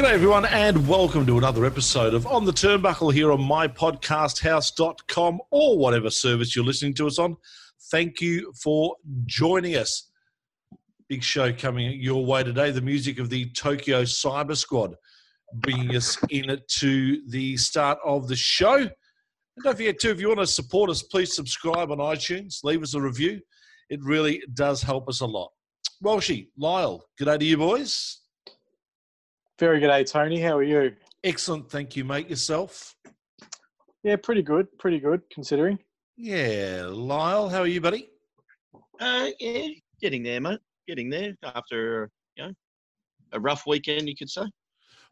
G'day, everyone, and welcome to another episode of On the Turnbuckle here on mypodcasthouse.com or whatever service you're listening to us on. Thank you for joining us. Big show coming your way today. The music of the Tokyo Cyber Squad bringing us in to the start of the show. And don't forget, too, if you want to support us, please subscribe on iTunes, leave us a review. It really does help us a lot. Walshy, Lyle, good day to you, boys. Very good day, Tony. How are you? Excellent. Thank you, mate. Yourself? Yeah, pretty good. Pretty good considering. Yeah. Lyle, how are you, buddy? Uh, yeah, getting there, mate. Getting there after, you know, a rough weekend, you could say.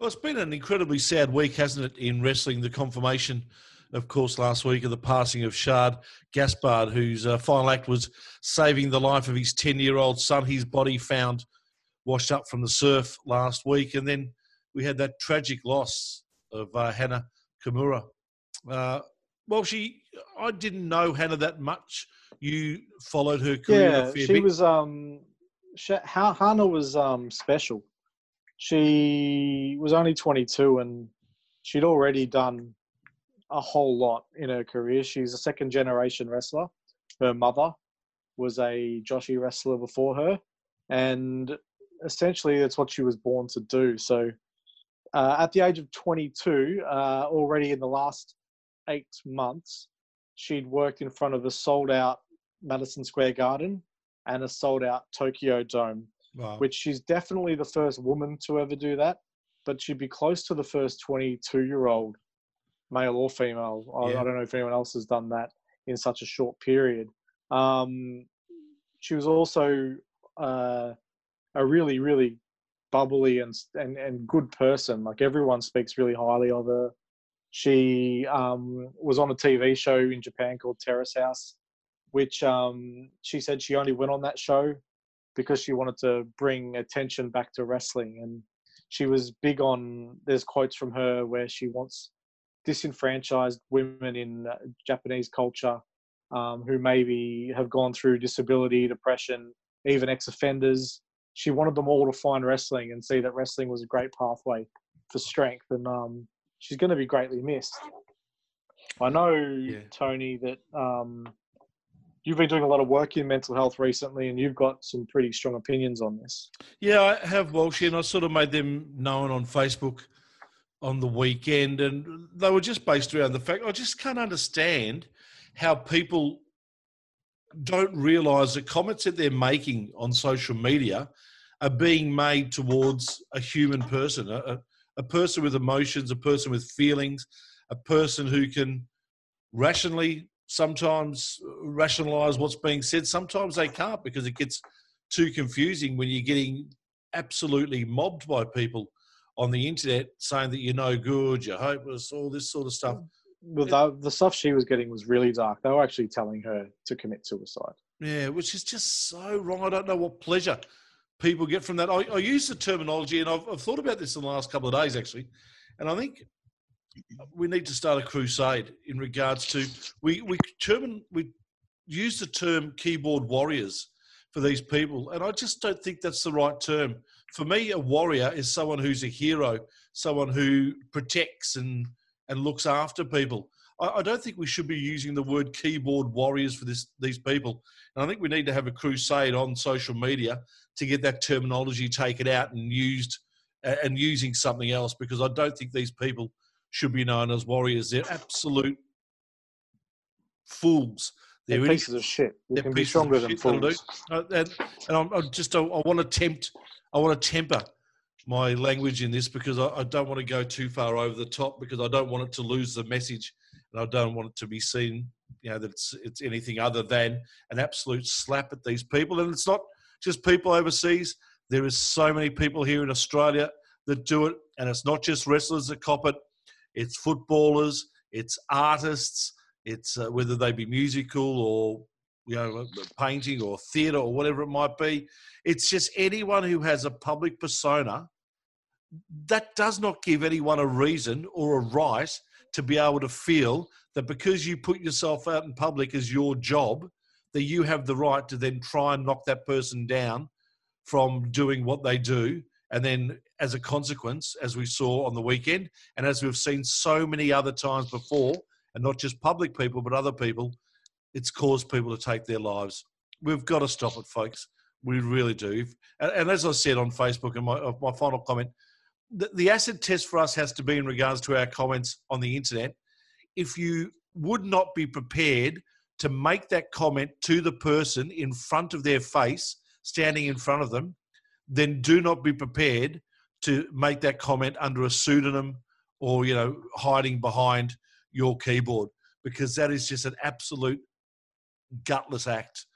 Well, it's been an incredibly sad week, hasn't it, in wrestling? The confirmation, of course, last week of the passing of Shad Gaspard, whose uh, final act was saving the life of his 10 year old son. His body found washed up from the surf last week. And then we had that tragic loss of uh, Hana Kimura. Uh, well, she, I didn't know Hana that much. You followed her career. Yeah, she bit. was. Um, she, Hana was um special. She was only 22 and she'd already done a whole lot in her career. She's a second generation wrestler. Her mother was a Joshi wrestler before her, and essentially it's what she was born to do. So uh, at the age of 22, uh, already in the last eight months, she'd worked in front of a sold out Madison Square Garden and a sold out Tokyo Dome, wow. which she's definitely the first woman to ever do that. But she'd be close to the first 22 year old, male or female. Yeah. I, I, don't know if anyone else has done that in such a short period. Um, she was also uh, a really, really bubbly and and and good person. Like everyone speaks really highly of her. She um, was on a TV show in Japan called Terrace House, which um, she said she only went on that show because she wanted to bring attention back to wrestling. And she was big on. There's quotes from her where she wants disenfranchised women in uh, Japanese culture um, who maybe have gone through disability, depression, even ex-offenders she wanted them all to find wrestling and see that wrestling was a great pathway for strength, and um, she's going to be greatly missed. I know, yeah. Tony, that um, you've been doing a lot of work in mental health recently, and you've got some pretty strong opinions on this. Yeah, I have, Walsh, and I sort of made them known on Facebook on the weekend, and they were just based around the fact I just can't understand how people don't realise the comments that they're making on social media are being made towards a human person, a, a person with emotions, a person with feelings, a person who can rationally sometimes rationalize what's being said. Sometimes they can't because it gets too confusing when you're getting absolutely mobbed by people on the internet saying that you're no good, you're hopeless, all this sort of stuff. Well, the, the stuff she was getting was really dark. They were actually telling her to commit suicide. Yeah, which is just so wrong. I don't know what pleasure people get from that. I, I use the terminology, and I've, I've, thought about this in the last couple of days actually, and I think we need to start a crusade in regards to we we term we use the term keyboard warriors for these people, and I just don't think that's the right term. For me, a warrior is someone who's a hero, someone who protects and and looks after people. I, I don't think we should be using the word keyboard warriors for this these people. And I think we need to have a crusade on social media to get that terminology taken out and used and using something else because I don't think these people should be known as warriors. They're absolute fools. They're, They're pieces of shit. You can be stronger than fools. Uh, and, and I'm, I'm just I, I want to tempt, I want to temper my language in this because I, I, don't want to go too far over the top because I don't want it to lose the message and I don't want it to be seen, you know, that it's it's anything other than an absolute slap at these people. And it's not just people overseas. There is so many people here in Australia that do it, and it's not just wrestlers that cop it. It's footballers, it's artists, it's uh, whether they be musical or you know painting or theatre or whatever it might be. It's just anyone who has a public persona. That does not give anyone a reason or a right to be able to feel that because you put yourself out in public as your job, that you have the right to then try and knock that person down from doing what they do and then as a consequence, as we saw on the weekend, and as we've seen so many other times before, and not just public people, but other people, it's caused people to take their lives. We've got to stop it, folks. We really do. And, and as I said on Facebook, and my, my final comment, the, the acid test for us has to be in regards to our comments on the internet. If you would not be prepared to make that comment to the person in front of their face, standing in front of them, then do not be prepared to make that comment under a pseudonym or you know hiding behind your keyboard because that is just an absolute gutless act.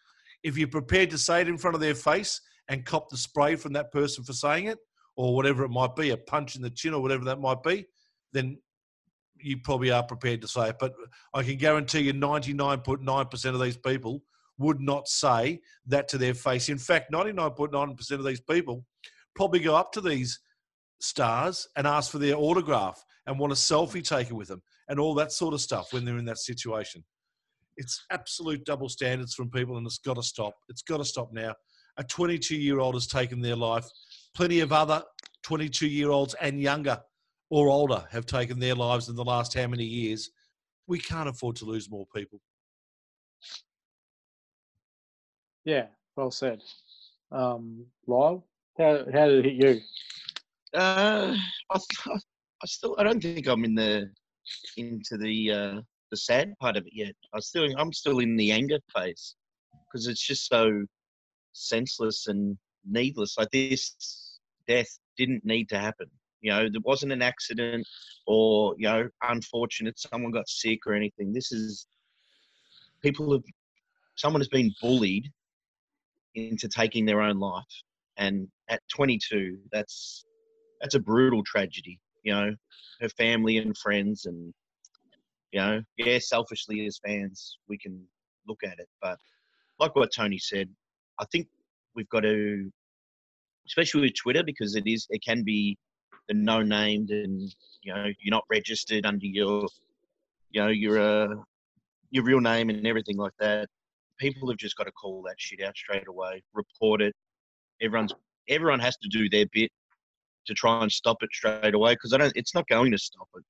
If you're prepared to say it in front of their face and cop the spray from that person for saying it, or whatever it might be, a punch in the chin or whatever that might be, then you probably are prepared to say it. But I can guarantee you 99.9% of these people would not say that to their face. In fact, 99.9% of these people probably go up to these stars and ask for their autograph and want a selfie taken with them and all that sort of stuff when they're in that situation. It's absolute double standards from people and it's got to stop. It's got to stop now. A 22 year old has taken their life. Plenty of other 22 year olds and younger or older have taken their lives in the last how many years. We can't afford to lose more people. Yeah, well said. Um, Lyle, how, how did it hit you? Uh, I, I still, I don't think I'm in the into the uh, the sad part of it yet. I still, I'm still in the anger phase because it's just so senseless and needless. Like this death didn't need to happen. You know, there wasn't an accident or you know, unfortunate someone got sick or anything. This is people have someone has been bullied into taking their own life, and at 22, that's that's a brutal tragedy. You know, her family and friends, and you know, yeah, selfishly as fans, we can look at it, but like what Tony said, I think we've got to, especially with Twitter, because it is it can be the no named and you know you're not registered under your you know your uh, your real name and everything like that. People have just got to call that shit out straight away, report it. Everyone's everyone has to do their bit to try and stop it straight away because I don't. It's not going to stop it.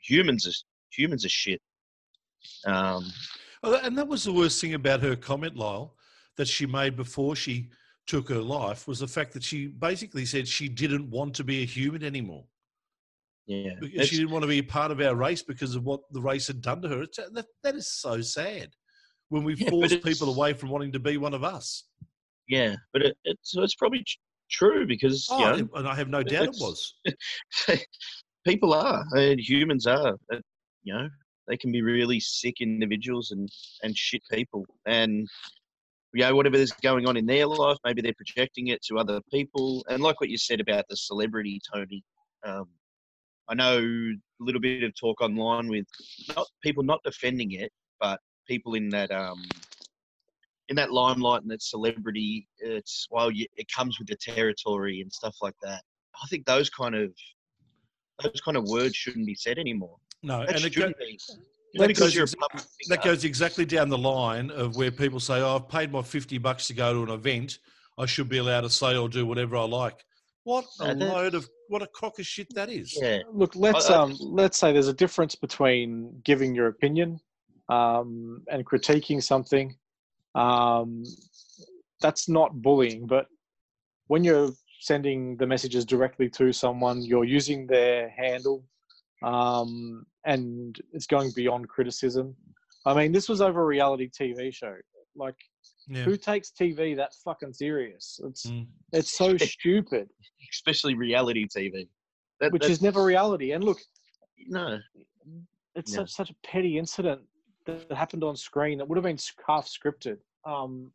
Humans are humans are shit. Um, and that was the worst thing about her comment, Lyle, that she made before she took her life was the fact that she basically said she didn't want to be a human anymore. Yeah, because she didn't want to be a part of our race because of what the race had done to her. It's, that, that is so sad when we Yeah, force people away from wanting to be one of us. Yeah, but it, it's it's probably true because Oh, you know, and I have no doubt it was. people are and humans are. uh, You know, they can be really sick individuals and and shit people, and you know whatever is going on in their life, maybe they're projecting it to other people. And like what you said about the celebrity, Tony, um, I know a little bit of talk online with not people not defending it, but people in that um in that limelight and that celebrity. It's well, you, it comes with the territory and stuff like that. I think those kind of those kind of words shouldn't be said anymore. No, That and it, go, shouldn't be. You know, that goes you're a that goes exactly down the line of where people say, "Oh, I've paid my fifty bucks to go to an event. I should be allowed to say or do whatever I like." What a No, load of what a crock of shit that is. Yeah, Look, let's I- um, let's say there's a difference between giving your opinion um, and critiquing something. Um, that's not bullying, but when you're sending the messages directly to someone, you're using their handle, um, and it's going beyond criticism. I mean, this was over a reality TV show. Like, Yeah. who takes TV that fucking serious? It's Mm. it's so stupid, especially reality TV. That, which that- is never reality. And look, no. it's Yeah. such such a petty incident that happened on screen. It would have been half scripted. Um,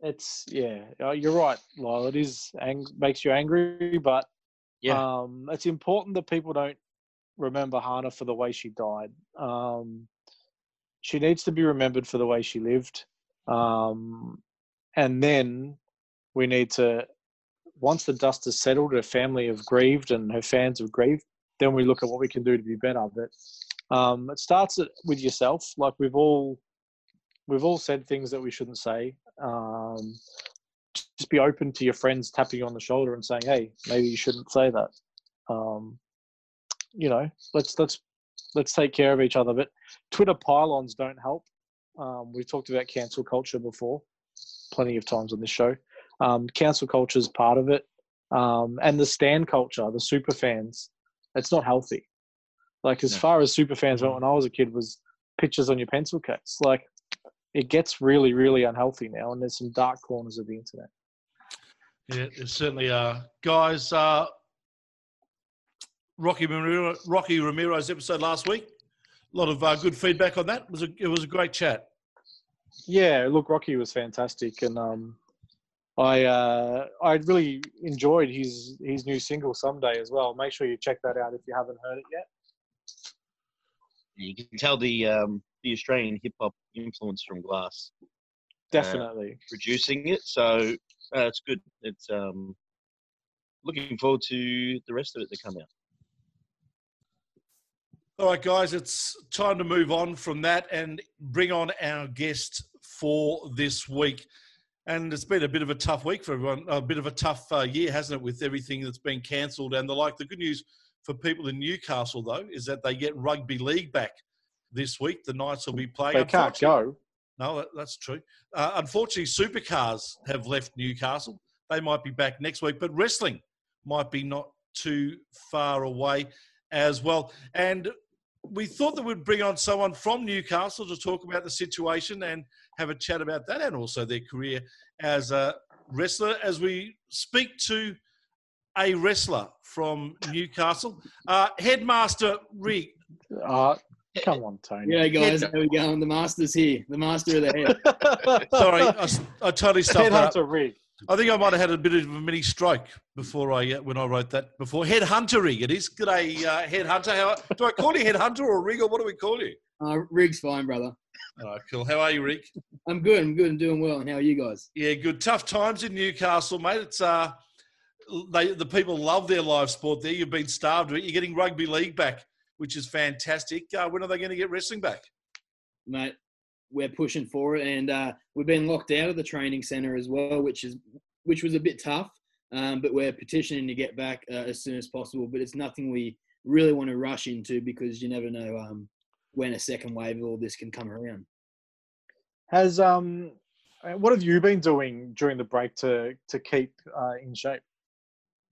it's yeah, uh, you're right, Lyle. It is ang- makes you angry, but Yeah. um, it's important that people don't remember Hana for the way she died. Um, she needs to be remembered for the way she lived, um, and then we need to. Once the dust has settled, her family have grieved and her fans have grieved then we look at what we can do to be better. But um, it starts with yourself. Like we've all we've all said things that we shouldn't say. Um, just be open to your friends tapping you on the shoulder and saying, "Hey, maybe you shouldn't say that." Um, you know, let's let's let's take care of each other. But Twitter pylons don't help. Um, we've talked about cancel culture before, plenty of times on this show. Um, cancel culture is part of it, um, and the stan culture, the super fans. It's not healthy. Like as No. far as super fans went when I was a kid, was pictures on your pencil case. Like it gets really, really unhealthy now, and there's some dark corners of the internet. Yeah, it certainly are. Guys, uh, Rocky, Ramiro, Rocky Ramiro's episode last week, a lot of uh, good feedback on that. It was, a, it was a great chat. Yeah, look, Rocky was fantastic, and um, I uh, I really enjoyed his his new single "Someday" as well. Make sure you check that out if you haven't heard it yet. You can tell the um, the Australian hip hop influence from Glass Definitely. producing it, so uh, it's good. It's um, looking forward to the rest of it to come out. All right, guys, it's time to move on from that and bring on our guest for this week. And it's been a bit of a tough week for everyone, a bit of a tough uh, year, hasn't it, with everything that's been cancelled and the like. The good news for people in Newcastle, though, is that they get rugby league back this week. The Knights will be playing. they can't go. No, that, that's true. Uh, unfortunately, supercars have left Newcastle. They might be back next week, but wrestling might be not too far away as well. And we thought that we'd bring on someone from Newcastle to talk about the situation and have a chat about that and also their career as a wrestler as we speak to a wrestler from Newcastle. Uh, Headmaster Rig, Uh, come on, Tony. Yeah, guys, how we going? The master's here. The master of the head. sorry, I totally stuffed that up. Headhunter rig. I think I might have had a bit of a mini stroke before I uh, when I wrote that before. Headhuntery, it is. G'day, uh, Headhunter. How do I call you Headhunter or Rig or what do we call you? Uh, Rig's fine, brother. Oh, cool. How are you, Rig? I'm good. I'm good. I'm doing well. And how are you guys? Yeah, good. Tough times in Newcastle, mate. It's uh, they the people love their live sport there. You've been starved of it. You're getting rugby league back, which is fantastic. Uh, when are they going to get wrestling back? Mate, we're pushing for it. And uh, we've been locked out of the training centre as well, which is which was a bit tough. Um, but we're petitioning to get back uh, as soon as possible. But it's nothing we really want to rush into because you never know um, when a second wave of all this can come around. Has um, what have you been doing during the break to to keep uh, in shape?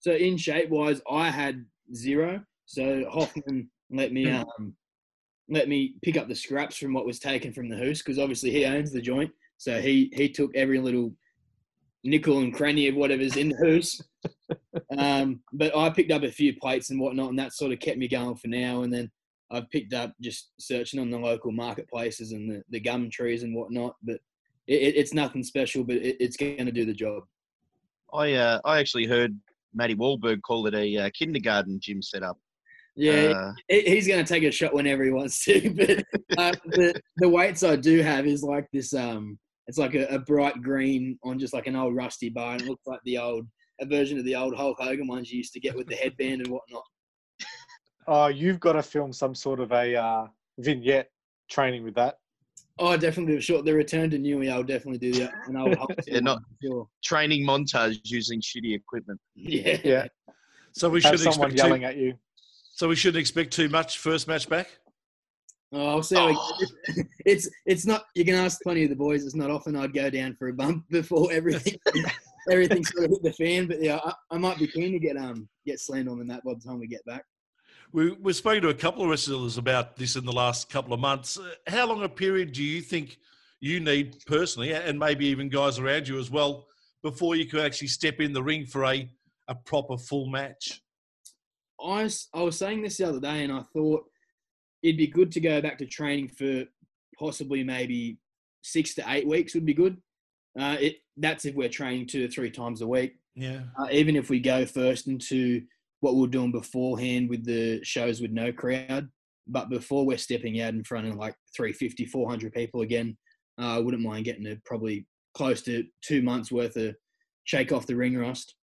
So in shape wise, I had zero. So Hoffman let me Hmm. um, let me pick up the scraps from what was taken from the hoose because obviously he owns the joint. So he he took every little nickel and cranny of whatever's in the hoose. um, but I picked up a few plates and whatnot, and that sort of kept me going for now. And then I've picked up just searching on the local marketplaces and the, the gum trees and whatnot. But it, it, it's nothing special, but it, it's going to do the job. I uh, I actually heard Matty Wahlberg call it a uh, kindergarten gym setup. Yeah, Uh, he's going to take a shot whenever he wants to. But uh, the the weights I do have is like this. Um, it's like a, a bright green on just like an old rusty bar, and it looks like the old a version of the old Hulk Hogan ones you used to get with the headband and whatnot. Oh, you've got to film some sort of a uh, vignette training with that. Oh, definitely short. The return to Newey, I'll definitely do the, an old Hulk. Yeah, not- sure. training montage using shitty equipment. Yeah. Yeah, So we have should someone expect yelling too, at you. So we shouldn't expect too much first match back. Oh, how Oh. It's it's not. You can ask plenty of the boys. It's not often I'd go down for a bump before everything everything sort of hit the fan. But yeah, I, I might be keen to get um get slammed on in that by the time we get back. We, we've spoken to a couple of wrestlers about this in the last couple of months. Uh, How long a period do you think you need personally, and maybe even guys around you as well, before you can actually step in the ring for a, a proper full match? I was, I was saying this the other day, and I thought it'd be good to go back to training for possibly maybe six to eight weeks would be good. Uh, it that's if we're training two to three times a week. Yeah. Uh, even if we go first into what we we're doing beforehand with the shows with no crowd, but before we're stepping out in front of like 350, 400 people again, uh, I wouldn't mind getting a probably close to two months worth of shake off the ring rust.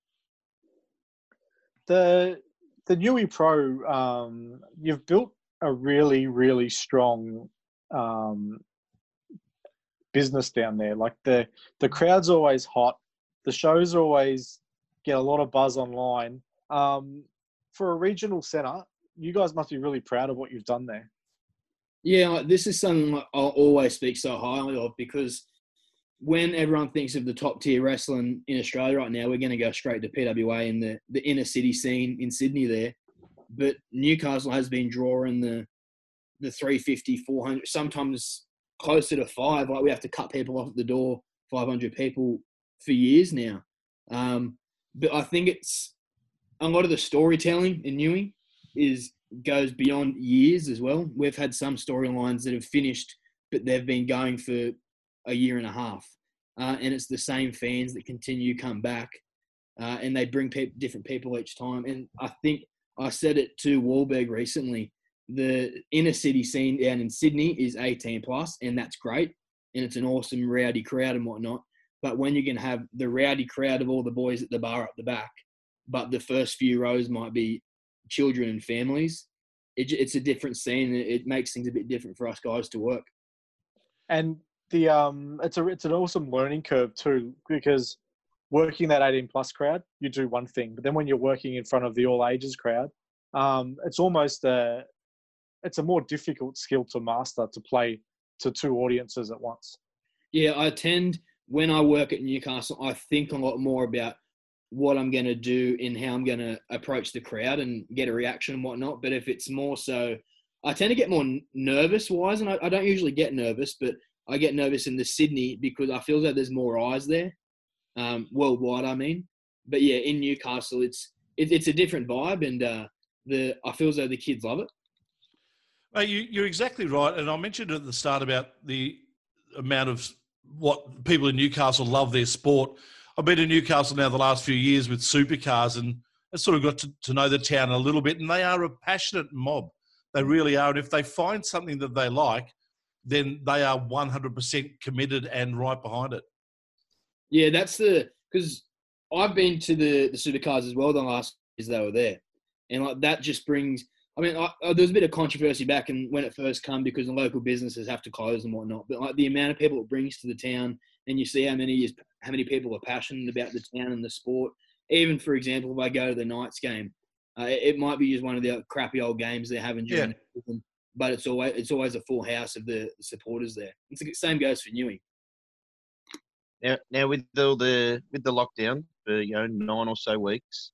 The the Newey Pro, um, you've built a really really strong um, business down there. Like the the crowd's always hot. the shows always get a lot of buzz online. Um, for a regional centre, you guys must be really proud of what you've done there. Yeah, this is something I always speak so highly of because when everyone thinks of the top tier wrestling in Australia right now, we're going to go straight to PWA in the, the inner city scene in Sydney there. But Newcastle has been drawing the the 350, 400, sometimes closer to five. Like we have to cut people off at the door, 500 people for years now. Um, but I think it's a lot of the storytelling in Newey is goes beyond years as well. We've had some storylines that have finished, but they've been going for a year and a half, uh, and it's the same fans that continue come back, uh, and they bring pe- different people each time. And I think I said it to Wahlberg recently. The inner city scene down in Sydney is 18 plus, and that's great, and it's an awesome rowdy crowd and whatnot. But when you can have the rowdy crowd of all the boys at the bar up the back, but the first few rows might be children and families, it, it's a different scene. It, it makes things a bit different for us guys to work. And the um, it's a it's an awesome learning curve too because working that 18 plus crowd, you do one thing, but then when you're working in front of the all ages crowd, um, it's almost a it's a more difficult skill to master to play to two audiences at once. Yeah, I tend when I work at Newcastle, I think a lot more about what I'm going to do and how I'm going to approach the crowd and get a reaction and whatnot. But if it's more so, I tend to get more nervous wise, and I, I don't usually get nervous, but I get nervous in the Sydney because I feel that there's more eyes there, um, worldwide. I mean, but yeah, in Newcastle, it's it, it's a different vibe, and uh, the I feel as though the kids love it. Mate, you, you're exactly right, and I mentioned at the start about the amount of what people in Newcastle love their sport. I've been in Newcastle now the last few years with supercars, and I sort of got to, to know the town a little bit. And they are a passionate mob; they really are. And if they find something that they like, then they are 100% committed and right behind it. Yeah, that's the because I've been to the the supercars as well the last years they were there, and like that just brings. I mean, I, I, there was a bit of controversy back and when it first come because the local businesses have to close and whatnot. But like the amount of people it brings to the town, and you see how many is how many people are passionate about the town and the sport. Even for example, if I go to the Knights game, uh, it, it, might be just one of the crappy old games they're having during Yeah. The but it's always it's always a full house of the supporters there. It's the same goes for Newey. Now, now with all the with the lockdown for you know nine or so weeks,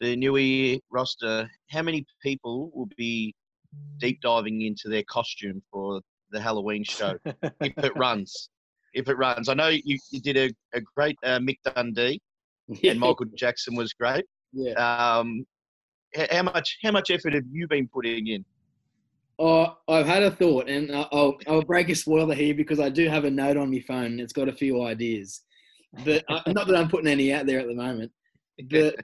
the Newey roster, how many people will be deep diving into their costume for the Halloween show if it runs? If it runs, I know you, you did a, a great uh, Mick Dundee and Michael Jackson was great. yeah. Um, how much how much effort have you been putting in? Oh, I've had a thought, and I- I'll I'll break a spoiler here because I do have a note on my phone. It's got a few ideas, but uh, not that I'm putting any out there at the moment. But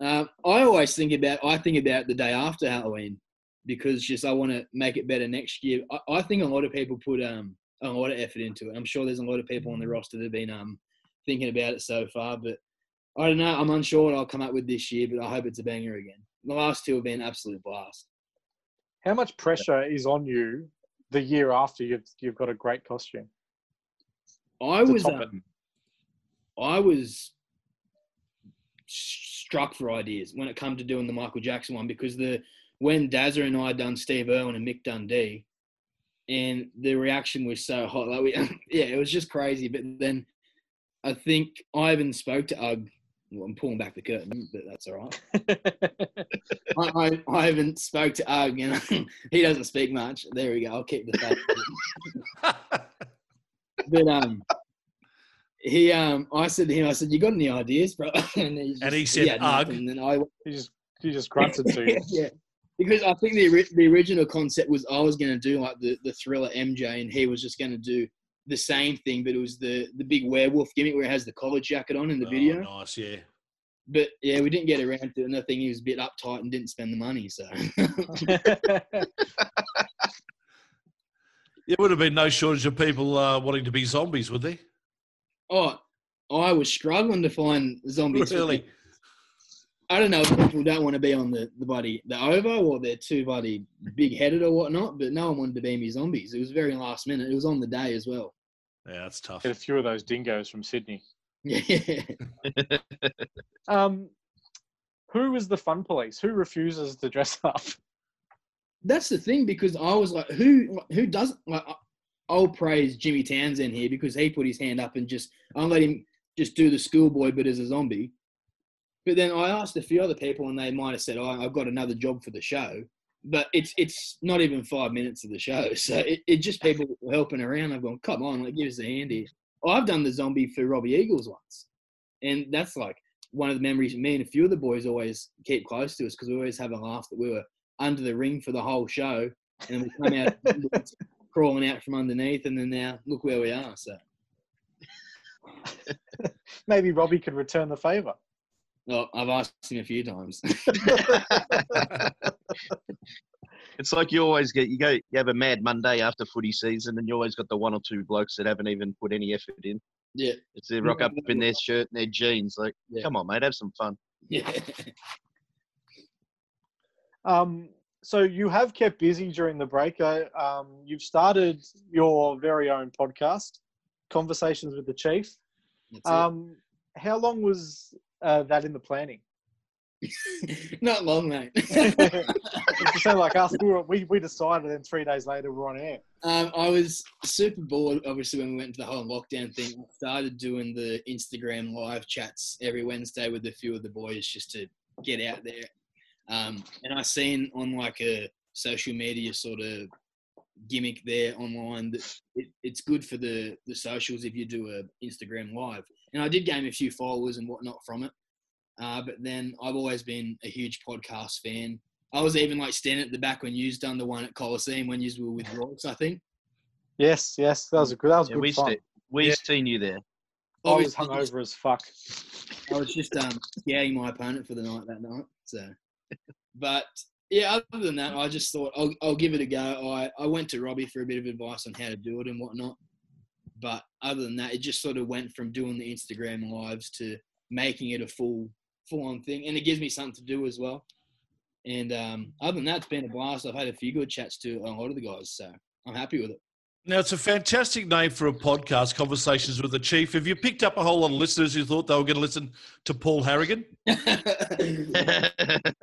um, I always think about I think about the day after Halloween because just I want to make it better next year. I, I think a lot of people put um a lot of effort into it. I'm sure there's a lot of people on the roster that have been um thinking about it so far, but I don't know. I'm unsure what I'll come up with this year, but I hope it's a banger again. The last two have been absolute blast. How much pressure is on you the year after you've you've got a great costume? I was um, I was struck for ideas when it come to doing the Michael Jackson one because the when Dazza and I done Steve Irwin and Mick Dundee, and the reaction was so hot. Like we, yeah, it was just crazy. But then I think Ivan spoke to Ugg. Well, I'm pulling back the curtain, but that's all right. I, I, Ivan spoke to Ugg, and he doesn't speak much. There we go. I'll keep the fact. but um, he um, I said to him, I said, "You got any ideas, bro?" And he, And he said, nothing. And then I he just he just grunted to you. yeah, because I think the the original concept was I was going to do like the the thriller MJ, and he was just going to do the same thing, but it was the the big werewolf gimmick where it has the collar jacket on in the Oh, video. nice, yeah. But yeah, we didn't get around to it, I think he was a bit uptight and didn't spend the money. So There would have been no shortage of people uh, wanting to be zombies, would there? oh, I was struggling to find zombies. Really? I don't know if people don't want to be on the, the buddy the ovo or they're too bloody big headed or whatnot, but no one wanted to be me zombies. It was very last minute. It was on the day as well. Yeah, that's tough. Get a few of those dingoes from Sydney. Yeah. Um, who is the fun police? Who refuses to dress up? That's the thing because I was like, who who doesn't like? I- I'll praise Jimmy Townsend here because he put his hand up and just I'll let him just do the schoolboy bit as a zombie. But then I asked a few other people and they might have said, "Oh, I've got another job for the show." But it's it's not even five minutes of the show, so it, it just people helping around. I've gone, "Come on, like give us a hand here." I've done the zombie for Robbie Eagles once, and that's like one of the memories me and a few of the boys always keep close to us because we always have a laugh that we were under the ring for the whole show, and we come out crawling out from underneath, and then now look where we are. So, Maybe Robbie could return the favour. Well, I've asked him a few times. it's like you always get you go you have a mad Monday after footy season, and you always got the one or two blokes that haven't even put any effort in. yeah, It's they rock up in their shirt and their jeans. Like, Yeah. come on, mate, have some fun. yeah. Um, so you have kept busy during the break. Uh, Um, you've started your very own podcast, Conversations with the Chief. That's it. Um, how long was uh, that in the planning? Not long, mate. So like us, we, were, we we decided, and three days later we're on air. Um, I was super bored, obviously, when we went into the whole lockdown thing. I started doing the Instagram live chats every Wednesday with a few of the boys just to get out there. Um, and I seen on like a social media sort of gimmick there online that it, it's good for the, the socials if you do a Instagram live. And I did gain a few followers and whatnot from it. Uh, but then I've always been a huge podcast fan. I was even like standing at the back when you's done the one at Coliseum when you were with Royce, I think. Yes, yes, that was a good. That was Yeah, good we fun. st- we Yeah. seen you there. I was Obviously, hungover as fuck. I was just um, scouting my opponent for the night that night. So, but yeah, other than that, I just thought I'll, I'll give it a go. I, I went to Robbie for a bit of advice on how to do it and whatnot. But other than that, it just sort of went from doing the Instagram lives to making it a full full on thing, and it gives me something to do as well. And um, other than that, it's been a blast. I've had a few good chats to a lot of the guys, so I'm happy with it. Now, it's a fantastic name for a podcast, Conversations with the Chief. Have you picked up a whole lot of listeners who thought they were going to listen to Paul Harragon?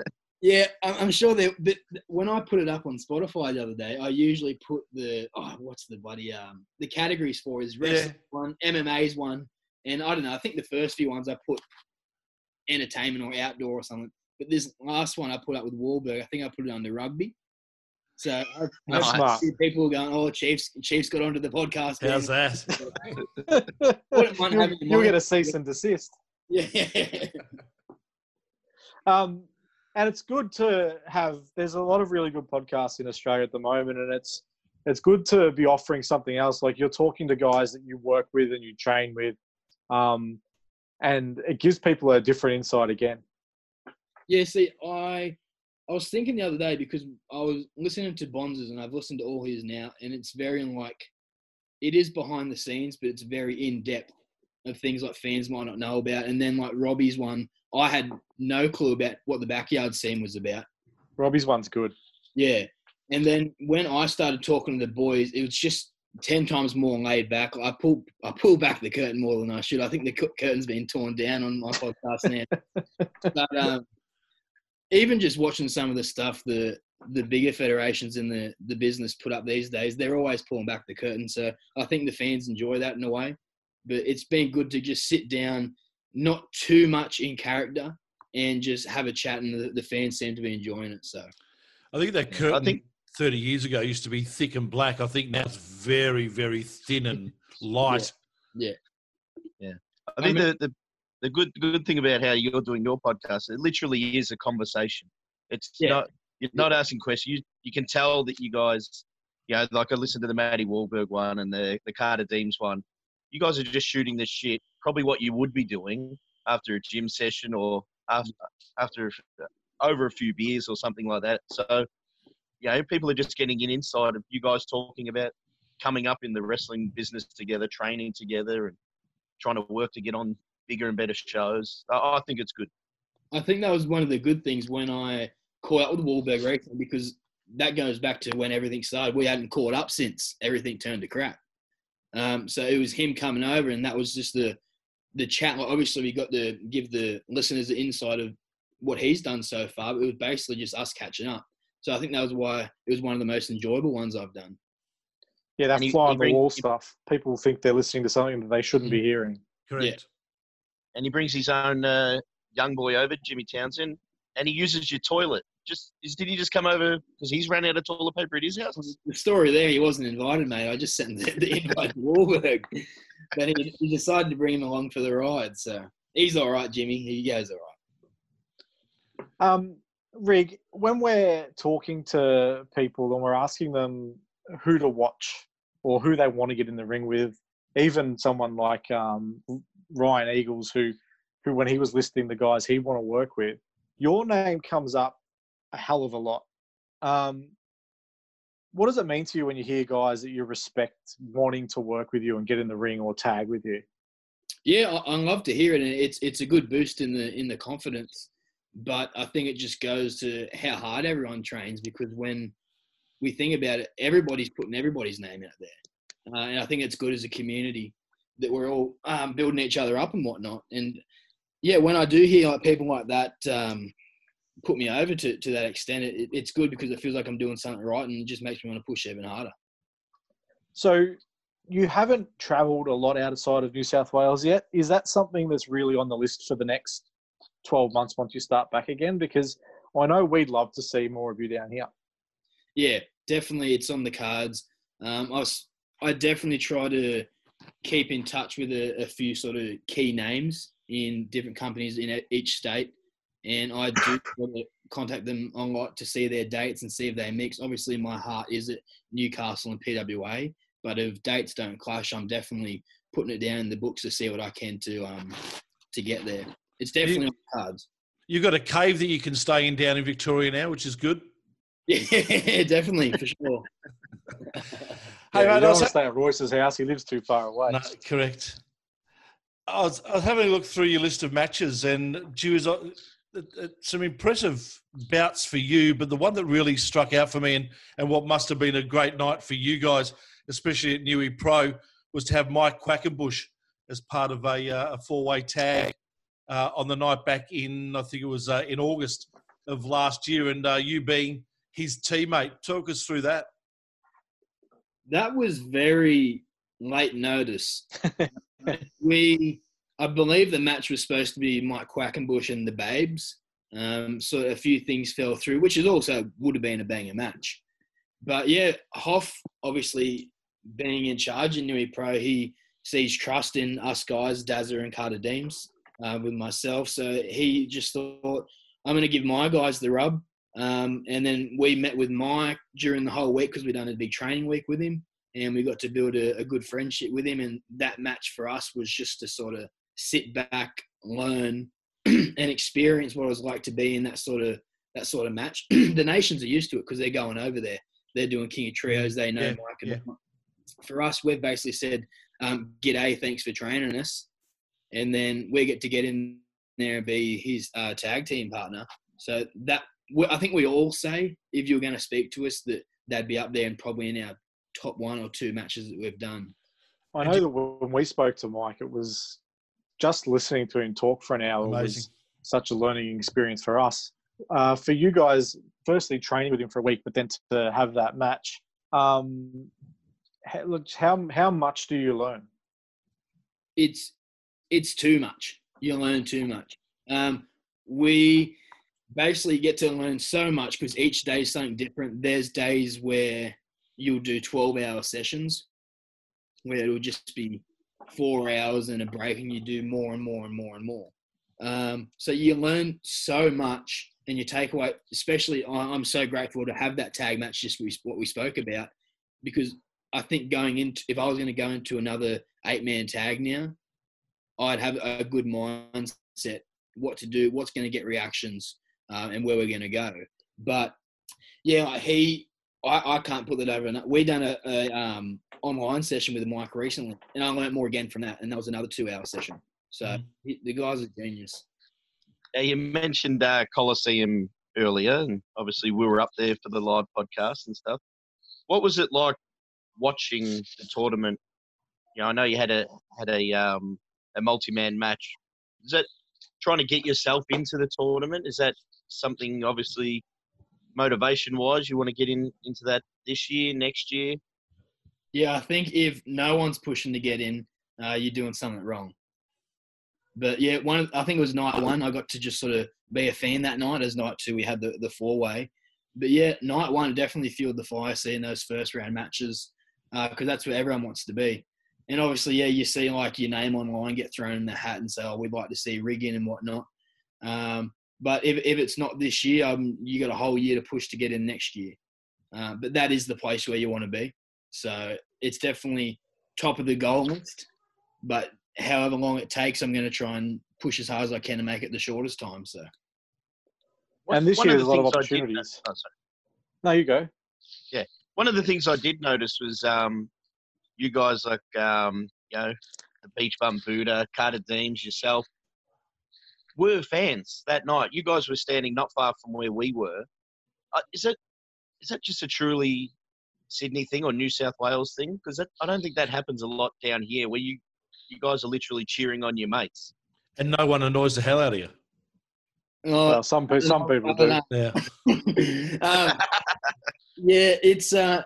Yeah, I- I'm sure they. But when I put it up on Spotify the other day, I usually put the oh, what's the bloody um the categories for is wrestling one, MMA's one, and I don't know. I think the first few ones I put entertainment or outdoor or something. But this last one I put up with Wahlberg, I think I put it under rugby. So I, I Nice. smart. see people going, "Oh, Chiefs, Chiefs got onto the podcast." How's man." that? You'll, having you'll get a cease and desist. Yeah, Um, and it's good to have. There's a lot of really good podcasts in Australia at the moment, and it's it's good to be offering something else. Like you're talking to guys that you work with and you train with, um, and it gives people a different insight again. Yeah, see, I I was thinking the other day because I was listening to Bonzes and I've listened to all his now, and it's very like it is behind the scenes, but it's very in depth of things like fans might not know about. And then like Robbie's one, I had no clue about what the backyard scene was about. Robbie's one's good. Yeah, and then when I started talking to the boys, it was just ten times more laid back. I pulled I pulled back the curtain more than I should. I think the curtain's been torn down on my podcast now. but um, even just watching some of the stuff the the bigger federations in the the business put up these days, they're always pulling back the curtain. So I think the fans enjoy that in a way. But it's been good to just sit down, not too much in character, and just have a chat, and the, the fans seem to be enjoying it. So. I think that curtain I think 30 years ago used to be thick and black. I think now it's very, very thin and light. I think I the, the the good good thing about how you're doing your podcast, it literally is a conversation. It's Yeah. not you're not asking questions. You you can tell that you guys, you know, like I listened to the Matty Wahlberg one and the the Carter Deems one. You guys are just shooting the shit. Probably what you would be doing after a gym session or after after over a few beers or something like that. So, you know, people are just getting an insight of you guys talking about coming up in the wrestling business together, training together, and trying to work to get on bigger and better shows. I, I think it's good. I think that was one of the good things when I caught up with Wahlberg recently because that goes back to when everything started. We hadn't caught up since everything turned to crap. Um, so it was him coming over, and that was just the the chat. Like obviously, we got to give the listeners the insight of what he's done so far. But it was basically just us catching up. So I think that was why it was one of the most enjoyable ones I've done. Yeah, that And he- fly he on the wall he- stuff. People think they're listening to something that they shouldn't be hearing. Correct. and he brings his own uh, young boy over, Jimmy Townsend, and he uses your toilet. Just is, did he just come over because he's ran out of toilet paper at his house? The story there, he wasn't invited, mate. I just sent the, the invite to Wahlberg, but he, he decided to bring him along for the ride. So he's all right, Jimmy. He goes all right. Um, Rig, when we're talking to people and we're asking them who to watch or who they want to get in the ring with, even someone like um, Ryan Eagles, who, who when he was listing the guys he want to work with, your name comes up a hell of a lot. Um, what does it mean to you when you hear guys that you respect wanting to work with you and get in the ring or tag with you? Yeah, I, I love to hear it, and it's it's a good boost in the in the confidence. But I think it just goes to how hard everyone trains because when we think about it, everybody's putting everybody's name out there, uh, and I think it's good as a community that we're all um, building each other up and whatnot. And yeah, when I do hear like people like that um, put me over to to that extent, it, it's good because it feels like I'm doing something right, and it just makes me want to push even harder. So you haven't travelled a lot outside of New South Wales yet. Is that something that's really on the list for the next 12 months once you start back again? Because I know we'd love to see more of you down here. Yeah, definitely, it's on the cards. Um, I was, I definitely try to keep in touch with a, a few sort of key names in different companies in each state, and I do try to contact them a lot to see their dates and see if they mix. Obviously, my heart is at Newcastle and PWA, but if dates don't clash, I'm definitely putting it down in the books to see what I can to um to get there. It's definitely on the cards. You've got a cave that you can stay in down in Victoria now, which is good. Yeah, definitely for sure. Hey, yeah, mate, you I don't was want to stay at Royce's house. He lives too far away. No, correct. I was, I was having a look through your list of matches, and geez, it- it- some impressive bouts for you. But the one that really struck out for me, and, and what must have been a great night for you guys, especially at Newey Pro, was to have Mike Quackenbush as part of a, uh, a four-way tag uh, on the night back in, I think it was uh, in August of last year, and uh, you being his teammate. Talk us through that. That was very late notice. we, I believe the match was supposed to be Mike Quackenbush and the Babes. Um, so a few things fell through, which is also would have been a banger match. But yeah, Hoff obviously being in charge in Newey Pro, he sees trust in us guys, Dazza and Carter Deems, uh, with myself. So he just thought, I'm going to give my guys the rub. Um, and then we met with Mike during the whole week because we'd done a big training week with him, and we got to build a, a good friendship with him. And that match for us was just to sort of sit back, learn, and experience what it was like to be in that sort of that sort of match. the nations are used to it because they're going over there. They're doing King of Trios. They know Yeah, Mike. And yeah. For us, we've basically said, um, "G'day, thanks for training us," and then we get to get in there and be his uh, tag team partner. So that I think we all say if you were going to speak to us that they'd be up there and probably in our top one or two matches that we've done. I know that when we spoke to Mike, it was just listening to him talk for an hour Amazing. was such a learning experience for us. Uh, for you guys, firstly training with him for a week, but then to have that match, um, how, look, how how much do you learn? it's it's too much. You learn too much. Um, we basically get to learn so much because each day is something different. There's days where you'll do 12 hour sessions where it'll just be four hours and a break, and you do more and more and more and more. Um, so you learn so much, and you take away. Especially, I'm so grateful to have that tag match. Just what we spoke about, because I think going into if I was going to go into another eight man tag now, I'd have a good mindset what to do, what's going to get reactions, uh, and where we're going to go. But yeah, he, I, I can't put that over. enough. We done a, a um, online session with Mike recently, and I learned more again from that, and that was another two hour session. So Mhm. he, the guy's a genius. Now, you mentioned uh, Coliseum earlier, and obviously we were up there for the live podcast and stuff. What was it like watching the tournament? You know, I know you had a had a um, a multi-man match. Is that trying to get yourself into the tournament? Is that something obviously motivation wise you want to get in into that this year, next year? Yeah, I think if no one's pushing to get in, uh, you're doing something wrong. But yeah, one I think it was night one. I got to just sort of be a fan that night. As night two, we had the the four way. But yeah, night one definitely fueled the fire seeing those first round matches because that's where everyone wants to be. And obviously, yeah, you see like your name online get thrown in the hat and say, "Oh, we'd like to see rigging and whatnot." Um, but if if it's not this year, um, you got a whole year to push to get in next year. Uh, but that is the place where you want to be. So it's definitely top of the goal list. But however long it takes, I'm going to try and push as hard as I can to make it the shortest time. So And this One year the there's a lot of things did opportunities. oh, sorry. No, you go. Yeah. One of the things I did notice was um, you guys like um, you know the Beach Bum Buddha, Carter Deems, yourself were fans that night. You guys were standing not far from where we were. Uh, is it is that just a truly Sydney thing or New South Wales thing? Because I don't think that happens a lot down here, where you you guys are literally cheering on your mates. And no one annoys the hell out of you. Oh, Well, some pe- some people don't do. know. Yeah. um, yeah, it's uh,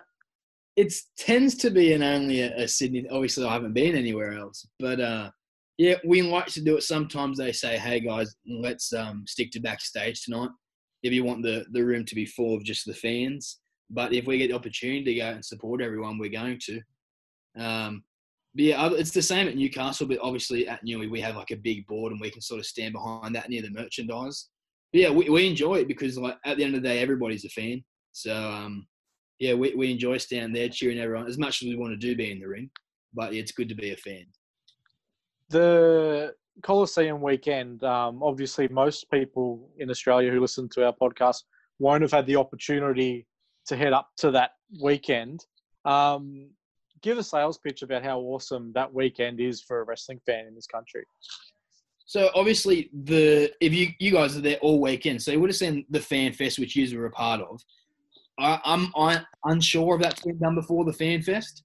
it's tends to be an only a, a Sydney. Obviously, I haven't been anywhere else, but uh, yeah, we like to do it. Sometimes they say, "Hey guys, let's um, stick to backstage tonight." If you want the the room to be full of just the fans, but if we get the opportunity to go and support everyone, we're going to. Um, but yeah, it's the same at Newcastle, but obviously at Newey we have like a big board and we can sort of stand behind that near the merchandise. But yeah, we, we enjoy it because like at the end of the day, everybody's a fan. So um, yeah, we, we enjoy standing there cheering everyone as much as we want to do be in the ring. But yeah, it's good to be a fan. The Coliseum weekend, um, obviously, most people in Australia who listen to our podcast won't have had the opportunity to head up to that weekend. Um, give a sales pitch about how awesome that weekend is for a wrestling fan in this country. So obviously the if you you guys are there all weekend, so you would have seen the fan fest which you were a part of. I, I'm I, unsure if that's been done before the fan fest,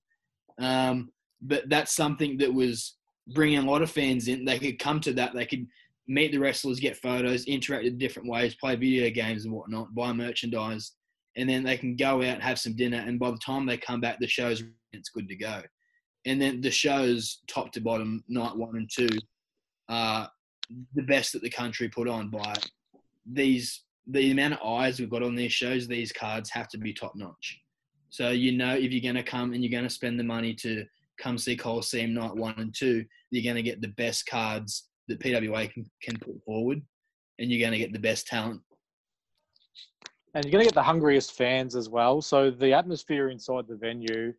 um, but that's something that was bringing a lot of fans in. They could come to that. They could meet the wrestlers, get photos, interact in different ways, play video games and whatnot, buy merchandise, and then they can go out have some dinner. And by the time they come back, the show's it's good to go. And then the shows top to bottom, night one and two, are the best that the country put on by these the amount of eyes we've got on these shows these cards have to be top notch so you know if you're going to come and you're going to spend the money to come see Coliseum night one and two you're going to get the best cards that PWA can, can put forward and you're going to get the best talent and you're going to get the hungriest fans as well. So the atmosphere inside the venue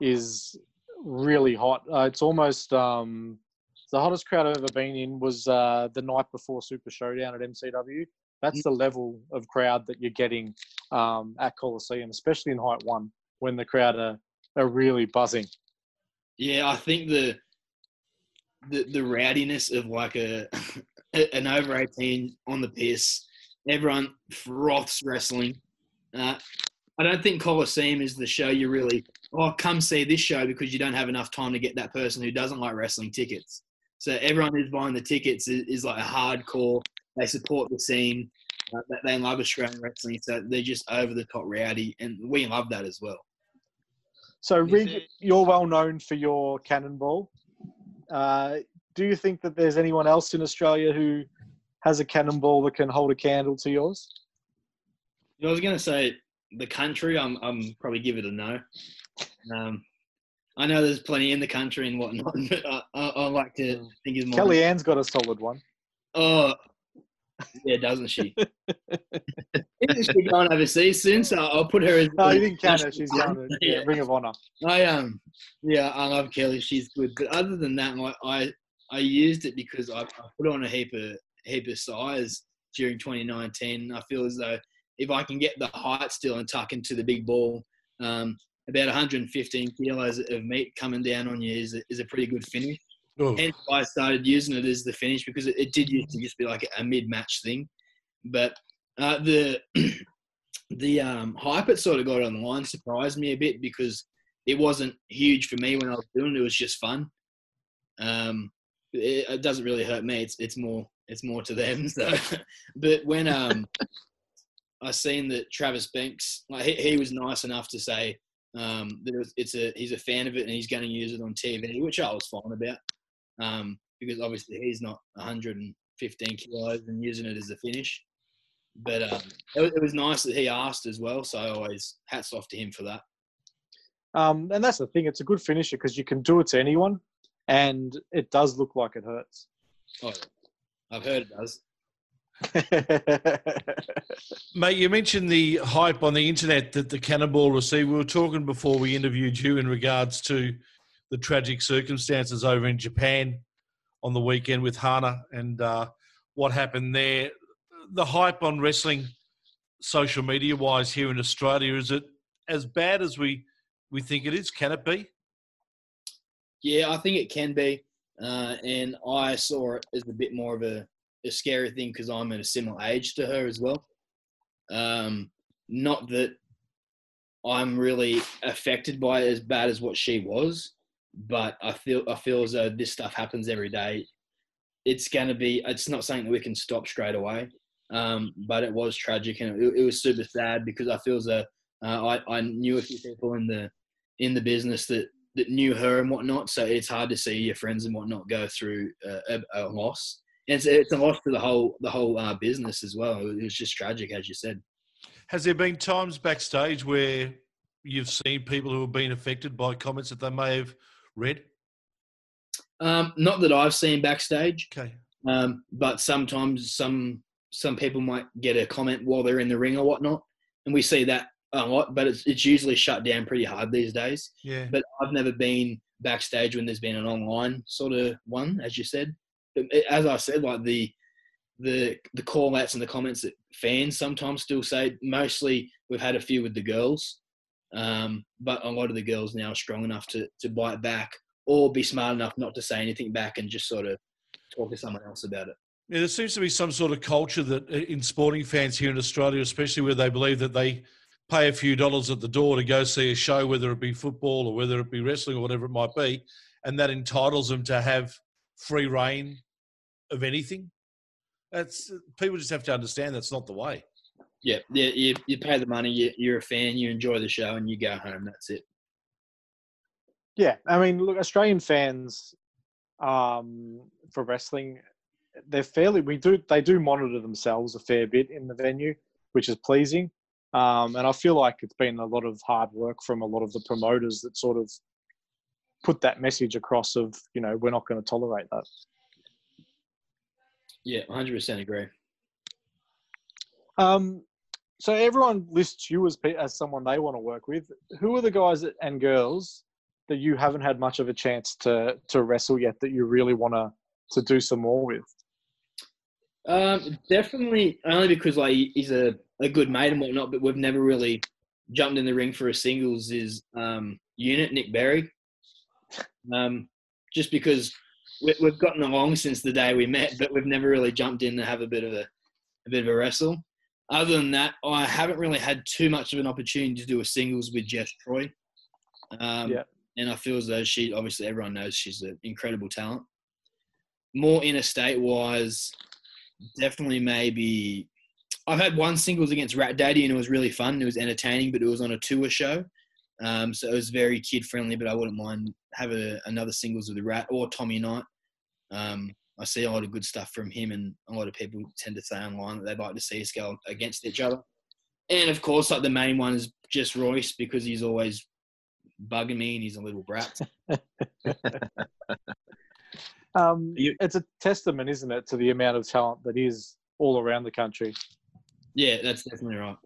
is really hot. Uh, it's almost um, the hottest crowd I've ever been in was uh, the night before Super Showdown at MCW. That's the level of crowd that you're getting um, at Coliseum, especially in Height One when the crowd are, are really buzzing. Yeah, I think the the the rowdiness of like a an over eighteen on the piss, everyone froths wrestling. Uh, I don't think Coliseum is the show you really oh come see this show because you don't have enough time to get that person who doesn't like wrestling tickets. So everyone who's buying the tickets is, is like a hardcore. They support the scene. Uh, they- they love Australian wrestling, so they're just over the top rowdy, and we love that as well. So, Is Rig, it- you're well known for your cannonball. Uh, do you think that there's anyone else in Australia who has a cannonball that can hold a candle to yours? I was going to say the country. I'm I'm probably give it a no. Um, I know there's plenty in the country and whatnot, but I, I, I like to think of mine. Kellyanne's got a solid one. Oh, yeah, doesn't she? Isn't she going overseas soon? So I'll put her as. No, you didn't count her. She's going to yeah, Ring of Honor. I um, yeah, I love Kelly. She's good, but other than that, like, I I used it because I, I put on a heap of heap of size during 2019. I feel as though if I can get the height still and tuck into the big ball, um, about 115 kilos of meat coming down on you is a, is a pretty good finish. Oh, Hence, why I started using it as the finish because it, it did used to just be like a mid-match thing, but uh, the the um, hype it sort of got online surprised me a bit because it wasn't huge for me when I was doing it. It was just fun. Um, it, it doesn't really hurt me. It's it's more it's more to them. So, but when um, I seen that Travis Banks, like he, he was nice enough to say um, that it was, it's a he's a fan of it and he's going to use it on TV, which I was fine about um, because obviously he's not 115 kilos and using it as a finish. But um, it, was- it was nice that he asked as well, so I always hats off to him for that. Um, and that's the thing; it's a good finisher because you can do it to anyone, and it does look like it hurts. Oh, I've heard it does. Mate, you mentioned the hype on the internet that the Cannonball received. We were talking before we interviewed you in regards to the tragic circumstances over in Japan on the weekend with Hana and uh, what happened there. The hype on wrestling, social media wise, here in Australia, is it as bad as we, we think it is? Can it be? Yeah, I think it can be, uh, and I saw it as a bit more of a, a scary thing because I'm at a similar age to her as well. Um, not that I'm really affected by it as bad as what she was, but I feel I feel as though this stuff happens every day. It's to be. It's not something that we can stop straight away. Um, but it was tragic and it, it was super sad because I feel as though uh, I, I knew a few people in the in the business that that knew her and whatnot. So it's hard to see your friends and whatnot go through a, a loss. It's, it's a loss to the whole the whole uh, business as well. It was just tragic, as you said. Has there been times backstage where you've seen people who have been affected by comments that they may have read? Um, not that I've seen backstage, Okay. um, but sometimes some some people might get a comment while they're in the ring or whatnot, and we see that a lot. But it's it's usually shut down pretty hard these days. Yeah. But I've never been backstage when there's been an online sort of one, as you said. But it- as I said, like the the the call outs and the comments that fans sometimes still say. Mostly, we've had a few with the girls, um, but a lot of the girls now are strong enough to to bite back or be smart enough not to say anything back and just sort of talk to someone else about it. Yeah, there seems to be some sort of culture that uh, in sporting fans here in Australia, especially where they believe that they pay a few dollars at the door to go see a show, whether it be football or whether it be wrestling or whatever it might be, and that entitles them to have free reign of anything. That's people just have to understand that's not the way. Yeah, yeah, you, you pay the money, you, you're a fan, you enjoy the show, and you go home. That's it. Yeah, I mean, look, Australian fans um, for wrestling, they're fairly. We do they do monitor themselves a fair bit in the venue, which is pleasing. Um, and I feel like it's been a lot of hard work from a lot of the promoters that sort of put that message across of you know we're not going to tolerate that. Yeah, 100% agree. Um, so everyone lists you as as someone they want to work with. Who are the guys and girls that you haven't had much of a chance to to wrestle yet that you really want to to do some more with? Um, definitely only because like he's a, a good mate and whatnot, but we've never really jumped in the ring for a singles is um, unit Nick Berry. Um, just because we, we've gotten along since the day we met, but we've never really jumped in to have a bit of a, a bit of a wrestle. Other than that, I haven't really had too much of an opportunity to do a singles with Jess Troy. Um, Yeah. And I feel as though she, obviously, everyone knows she's an incredible talent. More interstate wise, definitely maybe I've had one singles against Rat Daddy and it was really fun. It was entertaining, but it was on a tour show. Um, so it was very kid friendly, but I wouldn't mind having a, another singles with the Rat or Tommy Knight. Um, I see a lot of good stuff from him, and a lot of people tend to say online that they'd like to see us go against each other. And of course, like the main one is just Royce because he's always bugging me and he's a little brat. Um, You- it's a testament, isn't it, to the amount of talent that is all around the country. yeah, that's definitely right.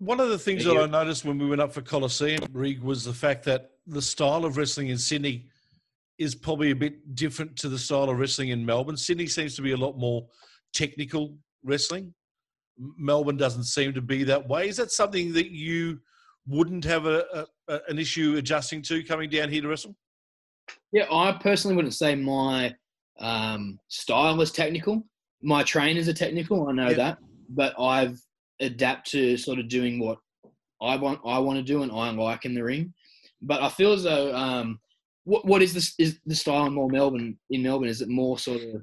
One of the things Thank that you. I noticed when we went up for Coliseum, Rig, was the fact that the style of wrestling in Sydney is probably a bit different to the style of wrestling in Melbourne. Sydney seems to be a lot more technical wrestling. Melbourne doesn't seem to be that way. Is that something that you wouldn't have a, a, an issue adjusting to coming down here to wrestle? Yeah, I personally wouldn't say my um, style is technical. My trainers are technical, I know Yeah. that, but I've adapt to sort of doing what I want I want to do and I like in the ring. But I feel as though um, what what is this is the style in more Melbourne in Melbourne? Is it more sort of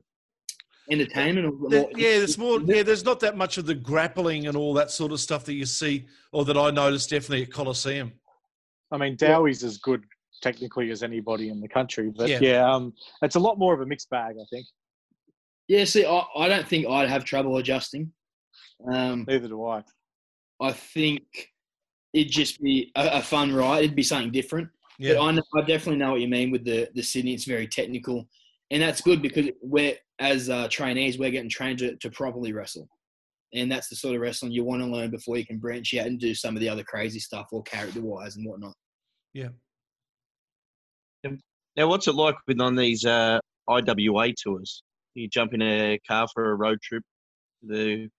entertainment or There- more, yeah, there's more. Yeah, there's not that much of the grappling and all that sort of stuff that you see, or that I noticed definitely at Coliseum. I mean, Dowie's as good technically as anybody in the country, but Yeah. yeah, um, it's a lot more of a mixed bag, I think. Yeah, see, I, I don't think I'd have trouble adjusting. Um, Neither do I. I think it'd just be a, a fun ride. It'd be something different. Yeah, But I, know, I definitely know what you mean with the, the Sydney. It's very technical. And that's good because we're, as uh, trainees, we're getting trained to, to properly wrestle. And that's the sort of wrestling you want to learn before you can branch out and do some of the other crazy stuff or character wise and whatnot. Yeah. Now, what's it like with on these uh, IWA tours? You jump in a car for a road trip the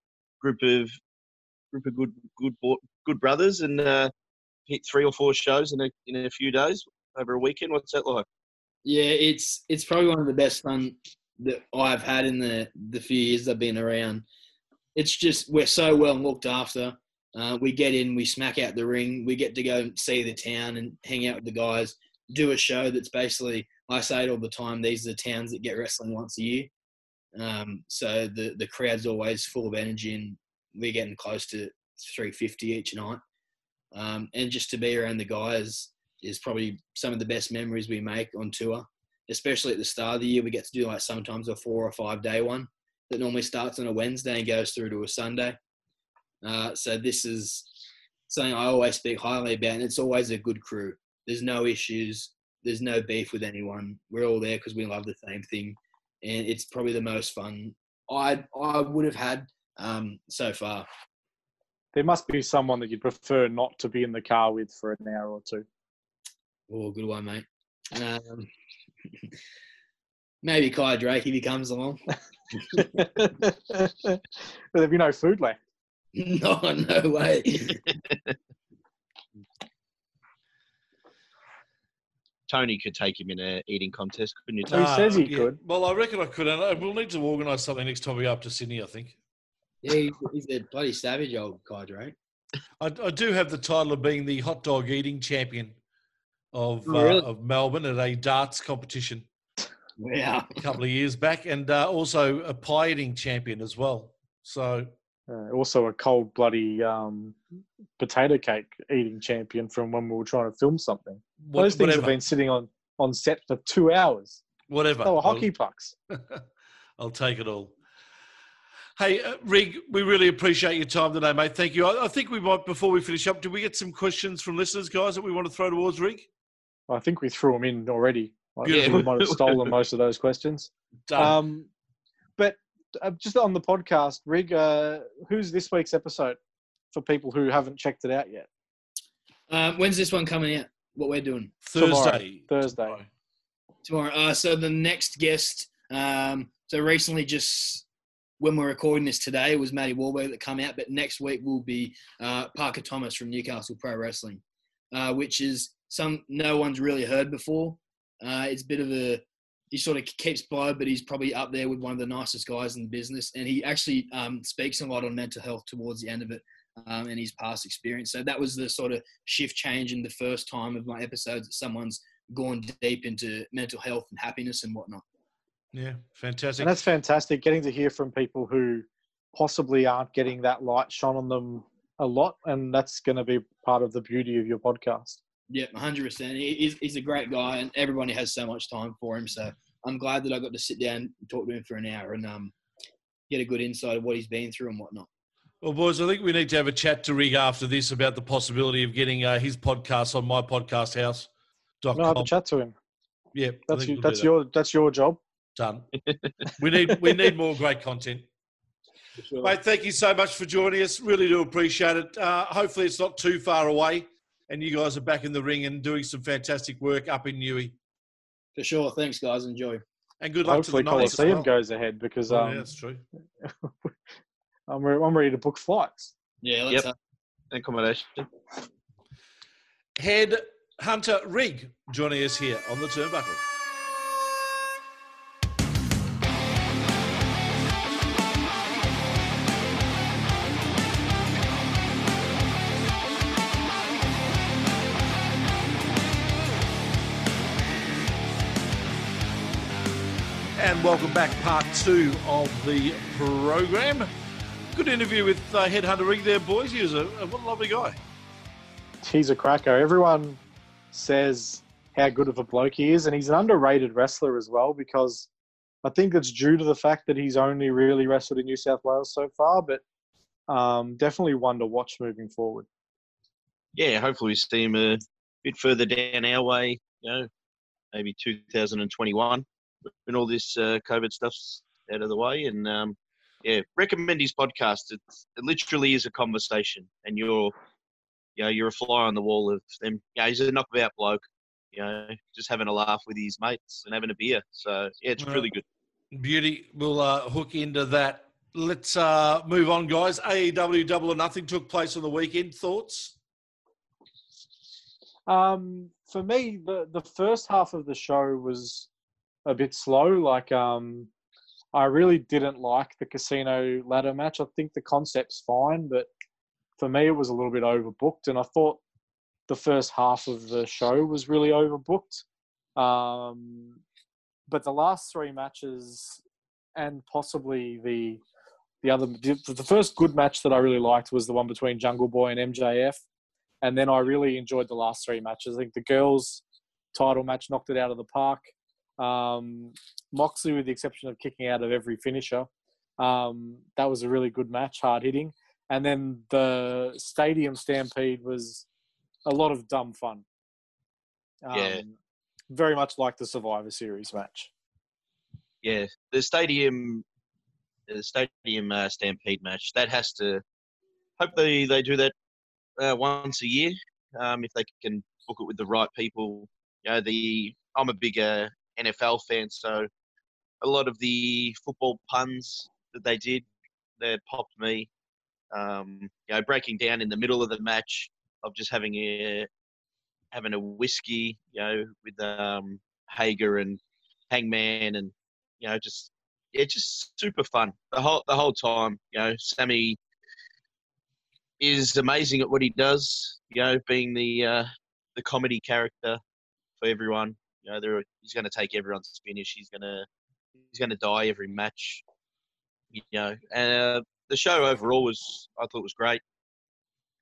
group of group of good good good brothers and uh, hit three or four shows in a in a few days over a weekend. What's that like? Yeah, it's it's probably one of the best fun that I've had in the the few years I've been around. It's just we're so well looked after. Uh, we get in, we smack out the ring, we get to go see the town and hang out with the guys. Do a show that's basically I say it all the time. These are the towns that get wrestling once a year. Um, so the the crowd's always full of energy, and we're getting close to 350 each night. Um, and just to be around the guys is probably some of the best memories we make on tour, especially at the start of the year. We get to do like sometimes a four or five day one that normally starts on a Wednesday and goes through to a Sunday. Uh, so this is something I always speak highly about, and it's always a good crew. There's no issues. There's no beef with anyone. We're all there because we love the same thing, and it's probably the most fun I I would have had um, so far. There must be someone that you'd prefer not to be in the car with for an hour or two. Oh, good one, mate. Um, maybe Kai Drake if he comes along. But There'd be no food left. no, no way. Tony could take him in a eating contest, couldn't you? He Tony? Ah, says he yeah. could. Well, I reckon I could, and we'll need to organise something next time we go up to Sydney. I think yeah, he's, he's a bloody savage, old Kai right? I, I do have the title of being the hot dog eating champion of Oh, really? uh, of Melbourne at a darts competition Wow. a couple of years back, and uh, also a pie eating champion as well. So Uh, also, a cold bloody um, potato cake eating champion from when we were trying to film something. what- Those things whatever, have been sitting on, on set for two hours. whatever. They were I'll- hockey pucks. I'll take it all. Hey, uh, Rig, we really appreciate your time today, mate. Thank you. I, I think we might, before we finish up, did we get some questions from listeners, guys, that we want to throw towards Rig? I think we threw them in already. I think we might have stolen most of those questions. Done. Um, but uh, just on the podcast, Rig, uh, who's this week's episode for people who haven't checked it out yet? Um, when's this one coming out? What we're doing Thursday. Thursday. Tomorrow. tomorrow? Uh, so the next guest. Um, so recently, just when we're recording this today, it was Matty Warburg that come out. But next week will be uh, Parker Thomas from Newcastle Pro Wrestling, uh, which is some no one's really heard before. Uh, it's a bit of a he sort of keeps blow, but he's probably up there with one of the nicest guys in the business. And he actually um, speaks a lot on mental health towards the end of it um, and his past experience. So that was the sort of shift change in the first time of my episodes that someone's gone deep into mental health and happiness and whatnot. Yeah, fantastic. And that's fantastic getting to hear from people who possibly aren't getting that light shone on them a lot. And that's going to be part of the beauty of your podcast. Yeah, 100%. He- He's, he's a great guy, and everybody has so much time for him. So I'm glad that I got to sit down and talk to him for an hour and um, get a good insight of what he's been through and whatnot. Well, boys, I think we need to have a chat to Rig after this about the possibility of getting uh, his podcast on mypodcasthouse.com. No, have a chat to him. Yeah, That's think you, that's that. your that's your job. Done. we need we need more great content. Mate, thank you so much for joining us. Really do appreciate it. Uh, hopefully, it's not too far away, and you guys are back in the ring and doing some fantastic work up in Newey. For sure. Thanks, guys. Enjoy. And good luck Hopefully, to the Knights as Coliseum well. goes ahead because Oh, um, yeah, that's true. I'm, re- I'm ready to book flights. Yeah, let's Yep. Accommodation. Head Hunter Rig joining us here on the turnbuckle. Welcome back. Part two of the program. Good interview with uh, Headhunter Rig there, boys. He was a, a what a lovely guy. He's a cracker. Everyone says how good of a bloke he is, and he's an underrated wrestler as well because I think it's due to the fact that he's only really wrestled in New South Wales so far, but um, definitely one to watch moving forward. Yeah, hopefully we see him a bit further down our way. You know, maybe 2021 when all this uh, COVID stuff's out of the way. And um, yeah, recommend his podcast. It's, it literally is a conversation, and you're, you know, you're a fly on the wall of them. Yeah, he's a knockabout bloke. You know, just having a laugh with his mates and having a beer. So yeah, it's really good. Beauty. We'll uh, hook into that. Let's uh, move on, guys. AEW Double or Nothing took place on the weekend. Thoughts? Um, for me, the the first half of the show was a bit slow. Like, um, I really didn't like the casino ladder match. I think the concept's fine, but for me, it was a little bit overbooked, and I thought the first half of the show was really overbooked. Um, but the last three matches, and possibly the the other, the first good match that I really liked was the one between Jungle Boy and MJF, and then I really enjoyed the last three matches. I think the girls' title match knocked it out of the park. Um, Moxley, with the exception of kicking out of every finisher, um, that was a really good match, hard hitting. And then the Stadium Stampede was a lot of dumb fun. Um, Yeah. Very much like the Survivor Series match. Yeah, the stadium, the stadium uh, stampede match that has to. Hopefully, they do that uh, once a year. Um, if they can book it with the right people. You know, the I'm a big uh, NFL fan, so a lot of the football puns that they did that popped me. Um, you know, breaking down in the middle of the match of just having a having a whiskey, you know, with um, Hager and Hangman, and you know, just yeah, just super fun the whole the whole time. You know, Sammy is amazing at what he does. You know, being the uh, the comedy character for everyone. You know, there he's going to take everyone's finish. He's going to he's going to die every match. You know, and uh, the show overall was I thought was great.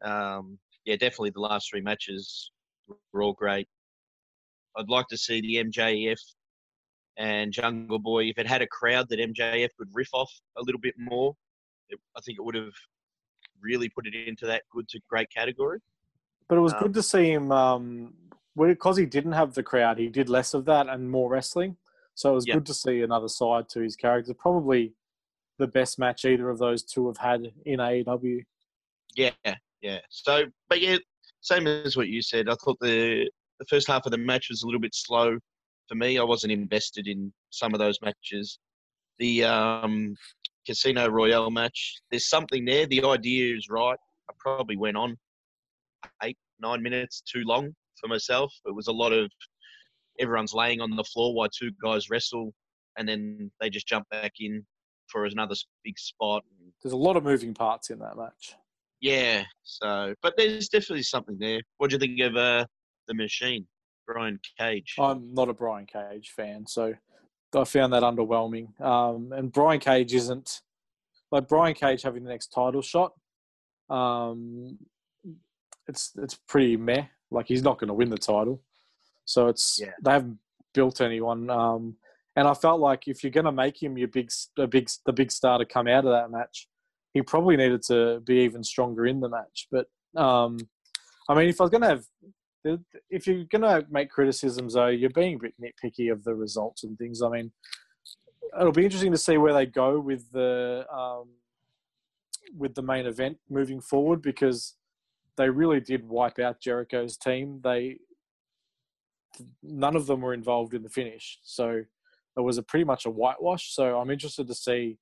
Um, yeah, definitely the last three matches were all great. I'd like to see the MJF and Jungle Boy. If it had a crowd that MJF could riff off a little bit more, it, I think it would have really put it into that good to great category. But it was Um, good to see him um, because he didn't have the crowd. He did less of that and more wrestling. So it was Yep. good to see another side to his character. Probably the best match either of those two have had in AEW. Yeah, yeah. So, but yeah, same as what you said. I thought the the first half of the match was a little bit slow for me. I wasn't invested in some of those matches. The um, Casino Royale match, there's something there. The idea is right. I probably went on eight, nine minutes too long for myself. It was a lot of everyone's laying on the floor while two guys wrestle, and then they just jump back in for another big spot. There's a lot of moving parts in that match. Yeah. So, but there's definitely something there. What do you think of uh, the machine, Brian Cage? I'm not a Brian Cage fan, so I found that underwhelming. Um, and Brian Cage isn't like Brian Cage having the next title shot. Um, it's it's pretty meh. Like he's not going to win the title, so it's Yeah. they haven't built anyone. Um, and I felt like if you're going to make him your big a big the big star to come out of that match, he probably needed to be even stronger in the match. But um, I mean, if I was going to have if you're going to make criticisms, though, you're being a bit nitpicky of the results and things. I mean, it'll be interesting to see where they go with the um, with the main event moving forward because they really did wipe out Jericho's team. They none of them were involved in the finish, so it was a pretty much a whitewash. So I'm interested to see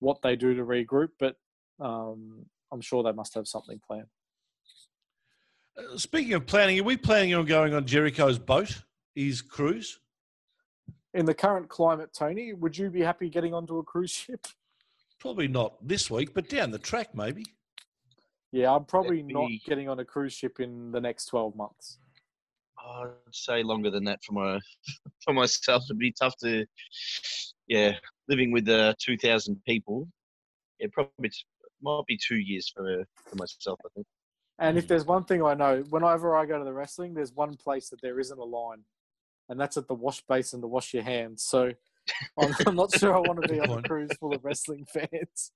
what they do to regroup, but um, I'm sure they must have something planned. Uh, Speaking of planning, are we planning on going on Jericho's boat, his cruise? In the current climate, Tony, would you be happy getting onto a cruise ship? Probably not this week, but down the track maybe. Yeah, I'm probably not getting on a cruise ship in the next 12 months. I'd say longer than that for my for myself. It'd be tough to yeah, living with uh, two thousand people, it probably t- might be two years for for myself. I think. And Mm. if there's one thing I know, whenever I go to the wrestling, there's one place that there isn't a line, and that's at the wash basin to wash your hands. So I'm, I'm not sure I want to be on a cruise full of wrestling fans.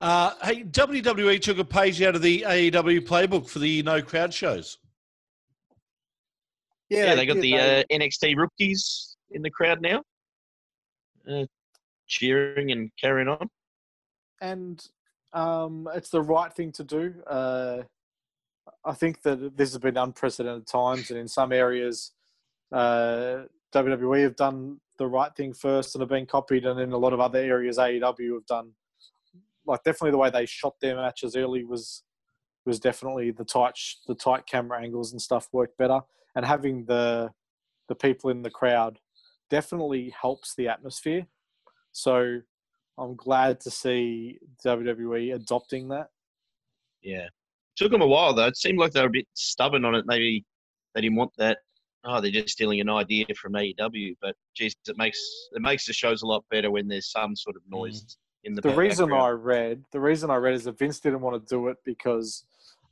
Uh, hey, WWE took a page out of the AEW playbook for the no crowd shows. Yeah, they got did. the They- uh, NXT rookies in the crowd now, uh, cheering and carrying on. and um, it's the right thing to do. Uh, I think that this has been unprecedented times, and in some areas, uh, WWE have done the right thing first and have been copied, and in a lot of other areas, AEW have done like definitely the way they shot their matches early was was definitely the tight the tight camera angles and stuff worked better, and having the the people in the crowd definitely helps the atmosphere. So I'm glad to see WWE adopting that. Yeah, took them a while though. It seemed like they were a bit stubborn on it. Maybe they didn't want that. Oh, they're just stealing an idea from AEW. But geez, it makes it makes the shows a lot better when there's some sort of mm. noise in the. The reason I read, the reason I read is that Vince didn't want to do it because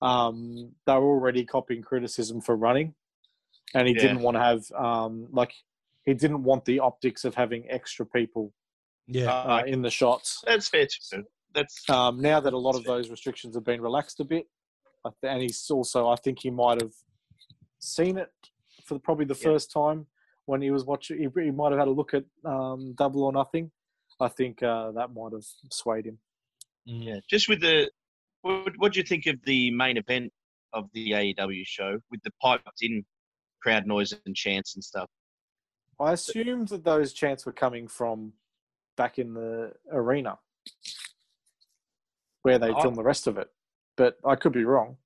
um, they were already copying criticism for running, and he Yeah. didn't want to have um, like he didn't want the optics of having extra people Yeah. uh, in the shots. that's fair too. That's Um, now that a lot of those restrictions have been relaxed a bit, and he's also, I think he might have seen it for probably the Yeah. first time when he was watching. He, he might have had a look at um, Double or Nothing. I think uh, that might have swayed him. Mm. yeah. Just with the what what do you think of the main event of the AEW show with the piped in crowd noise and chants and stuff? I assumed that those chants were coming from back in the arena where they Oh. filmed the rest of it, but I could be wrong.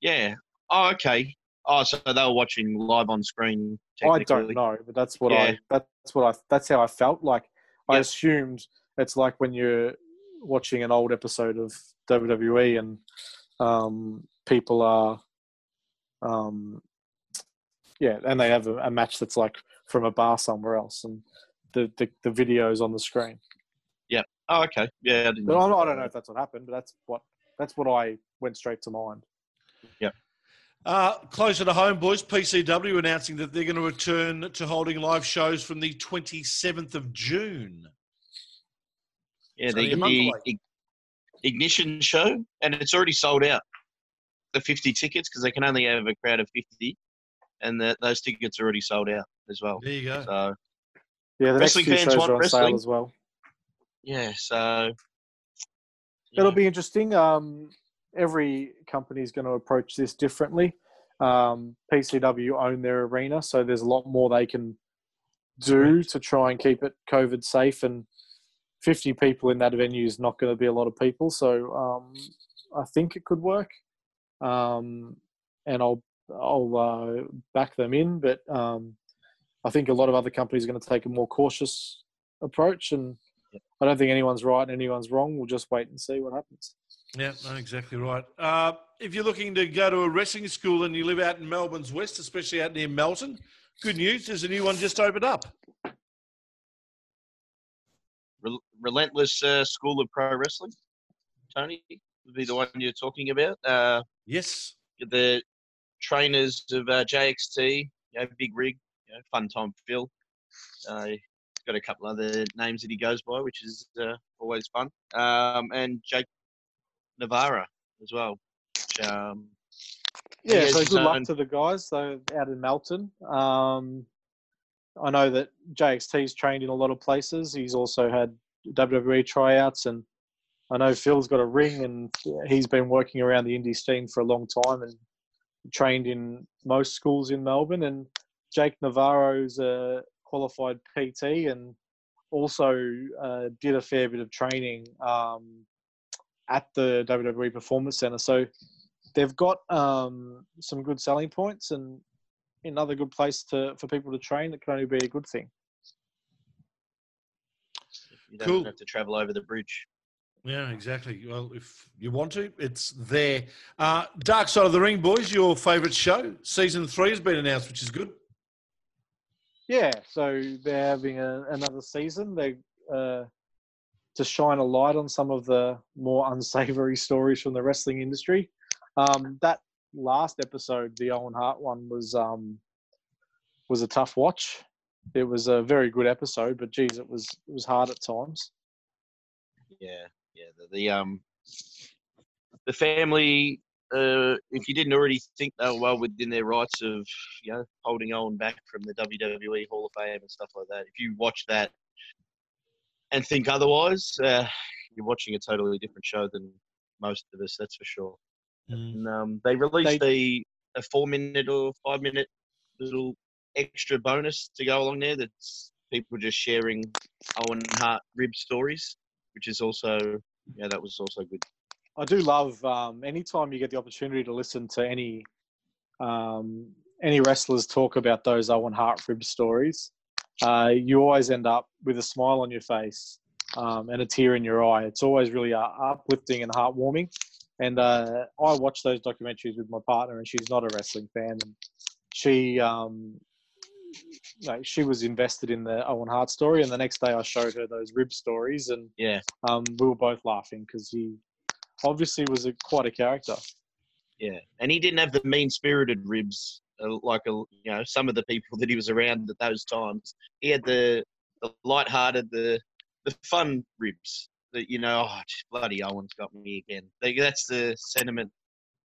Yeah. Oh, okay. Oh, so they were watching live on screen. I don't know, but that's what Yeah. I that's what I that's how I felt. Like I assumed it's like when you're watching an old episode of WWE and um, people are um, yeah, and they have a, a match that's like from a bar somewhere else, and the the, the videos on the screen. Yeah. Oh, okay. Yeah, I I don't, know if that's what happened, but that's what that's what I went straight to mind. Uh, closer to home, boys, PCW announcing that they're going to return to holding live shows from the 27th of June. Yeah, So the, you're the ig- ignition show, and it's already sold out. The 50 tickets because they can only have a crowd of 50, and the, those tickets are already sold out as well. There you go. So Yeah, the Wrestling next few fans shows want are on sale wrestling. as well. yeah, so It'll be interesting. Um, every company is going to approach this differently. Um, PCW own their arena, so there's a lot more they can do to try and keep it COVID safe. And 50 people in that venue is not going to be a lot of people, so um, I think it could work. Um, and I'll I'll uh, back them in, but um, I think a lot of other companies are going to take a more cautious approach and. I don't think anyone's right and anyone's wrong. We'll just wait and see what happens. Yeah, no, exactly right. Uh, if you're looking to go to a wrestling school and you live out in Melbourne's West, especially out near Melton, good news, there's a new one just opened up. Rel- Relentless uh, School of Pro Wrestling. Tony would be the one you're talking about. Uh, Yes. the trainers of uh, JXT, you know, Big Rig, you know, Fun Time Phil. Uh, he's got a couple other names that he goes by, which is uh, always fun. Um, and Jake Navarra as well. Which, um, Yeah, so good luck own- to the guys so out in Melton. Um, I know that JXT's trained in a lot of places. He's also had WWE tryouts, and I know Phil's got a ring, and he's been working around the indie scene for a long time and trained in most schools in Melbourne. And Jake Navarro's a qualified PT and also uh, did a fair bit of training um, at the WWE Performance Center. So they've got um, some good selling points and another good place to for people to train. It can only be a good thing. you don't Cool. have to travel over the bridge. Yeah, exactly. Well, if you want to, it's there. Uh, Dark Side of the Ring, boys, your favourite show. Season three has been announced, which is good. Yeah, so they're having a, another season. They uh, to shine a light on some of the more unsavory stories from the wrestling industry. Um, that last episode, the Owen Hart one, was um, was a tough watch. It was a very good episode, but geez, it was it was hard at times. Yeah, yeah. The, the um, the family. Uh, if you didn't already think they were well within their rights of, you know, holding Owen back from the WWE Hall of Fame and stuff like that, if you watch that and think otherwise, uh, you're watching a totally different show than most of us. That's for sure. Mm. And um, they released a a four minute or five minute little extra bonus to go along there. That's people just sharing Owen Hart rib stories, which is also yeah, that was also good. I do love um, anytime you get the opportunity to listen to any um, any wrestlers talk about those Owen Hart rib stories. Uh, you always end up with a smile on your face um, and a tear in your eye. It's always really uh, uplifting and heartwarming. And uh, I watch those documentaries with my partner, and she's not a wrestling fan, and she um, like she was invested in the Owen Hart story. And the next day, I showed her those rib stories, and Yeah, um, we were both laughing because he obviously was a, quite a character. yeah, and he didn't have the mean spirited ribs like a, you know some of the people that he was around at those times. He had the the light-hearted, the the fun ribs. That you know, oh, bloody Owen's got me again. That's the sentiment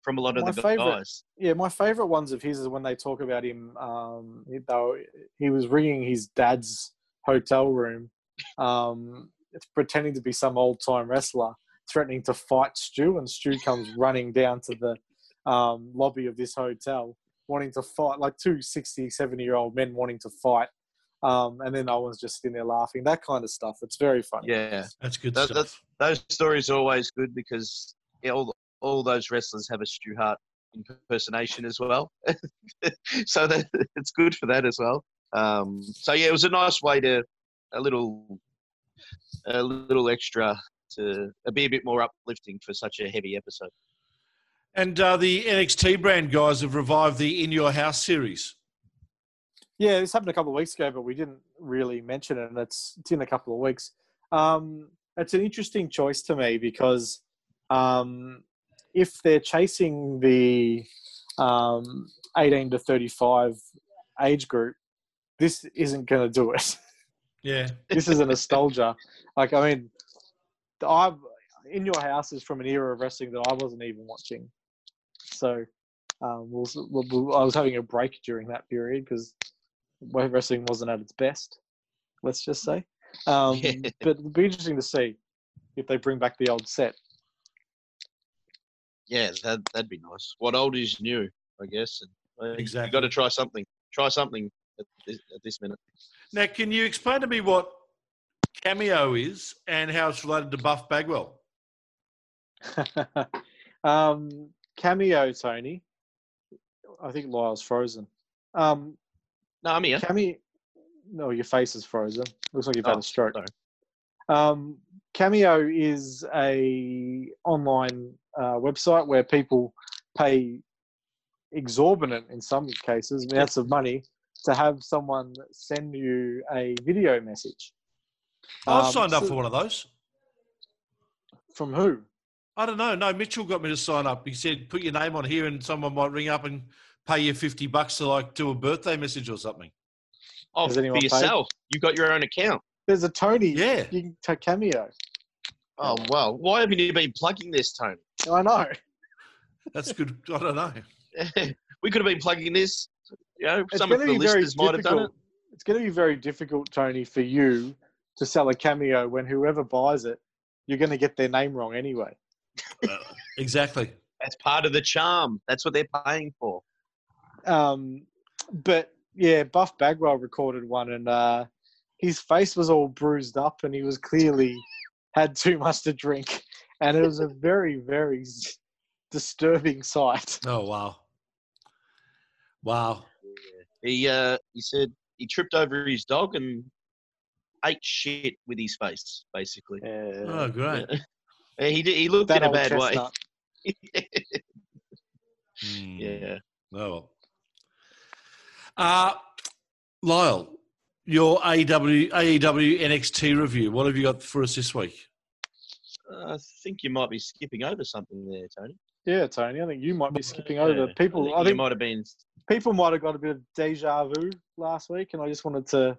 from a lot of My the favourite- guys. Yeah, my favourite ones of his is when they talk about him. Um, he, though he was ringing his dad's hotel room, um, pretending to be some old time wrestler, threatening to fight Stu, and Stu comes running down to the um, lobby of this hotel, wanting to fight like two 60, 70 year old men wanting to fight. Um, and then Owen's just sitting there laughing. That kind of stuff. It's very funny. Yeah, That's good That- stuff. those stories are always good because yeah, all all those wrestlers have a Stu Hart impersonation as well, so that it's good for that as well. Um, so yeah, it was a nice way to a little a little extra to be a bit more uplifting for such a heavy episode. And uh, the NXT brand guys have revived the In Your House series. Yeah, this happened a couple of weeks ago, but we didn't really mention it, and it's, it's in a couple of weeks. Um, it's an interesting choice to me because um, if they're chasing the um, 18 to 35 age group, this isn't going to do it. Yeah. this is a nostalgia. Like, I mean, I in your house is from an era of wrestling that I wasn't even watching. So, um, we'll, we'll, we'll- I was having a break during that period because wrestling wasn't at its best. Let's just say. Um, Yeah. But it'd be interesting to see if they bring back the old set. Yeah, that that'd be nice. What old is new, I guess. And, uh, Exactly. You got to try something. Try something at this, at this minute. Now, can you explain to me what Cameo is and how it's related to Buff Bagwell? um, cameo, Tony. I think Lyle's frozen. Um, No, I'm here. Cameo. No, your face is frozen. Looks like you've had Oh, a stroke. sorry. Um, Cameo is a online uh, website where people pay exorbitant, in some cases, amounts of money to have someone send you a video message. I've Um, signed up so- for one of those. From who? I don't know. No, Mitchell got me to sign up. He said, put your name on here and someone might ring up and pay you 50 bucks to like do a birthday message or something. Oh, for anyone paid? yourself. You got your own account. There's a Tony. Yeah. You can take Cameo. Oh well, why haven't you been plugging this, Tony? I know. That's good. I don't know. we could have been plugging this. You know, It's some of the to be very listeners might have done it. difficult. It's going to be very difficult, Tony, for you to sell a Cameo when whoever buys it, you're going to get their name wrong anyway. Uh, exactly. That's part of the charm. That's what they're paying for. Um, but yeah, Buff Bagwell recorded one, and uh, his face was all bruised up, and he was clearly had too much to drink, and it was a very, very disturbing sight. Oh, wow. Wow. He uh, he said he tripped over his dog and ate shit with his face, basically. Oh, great. Yeah, he did, he looked that in a bad chestnut. way. Hmm. yeah. Oh, well. Uh, Lyle, your AEW, AEW NXT review. What have you got for us this week? Uh, I think you might be skipping over something there, Tony. Yeah, Tony. I think you might be skipping Yeah, over people. think I you think might have been. people might have got a bit of deja vu last week, and I just wanted to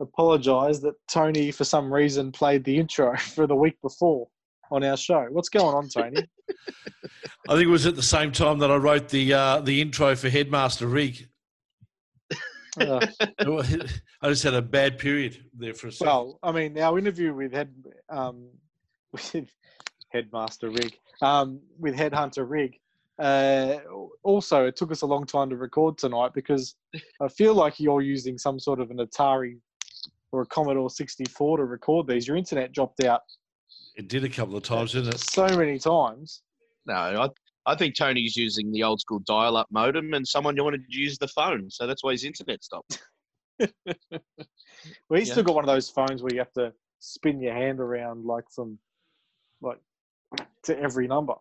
apologise that Tony, for some reason, played the intro for the week before on our show. What's going on, Tony? I think it was at the same time that I wrote the uh, the intro for Headmaster Rig. Uh, I just had a bad period there for a second. well, I mean, our interview with head um, with Headmaster Rig, um, with Headhunter Rig. Uh, also, it took us a long time to record tonight because I feel like you're using some sort of an Atari or a Commodore 64 to record these. Your internet dropped out it did a couple of times, didn't it? so many times. No, I, I think Tony's using the old school dial up modem and someone wanted to use the phone. So that's why his internet stopped. Well, he's Yeah. still got one of those phones where you have to spin your hand around like from like to every number.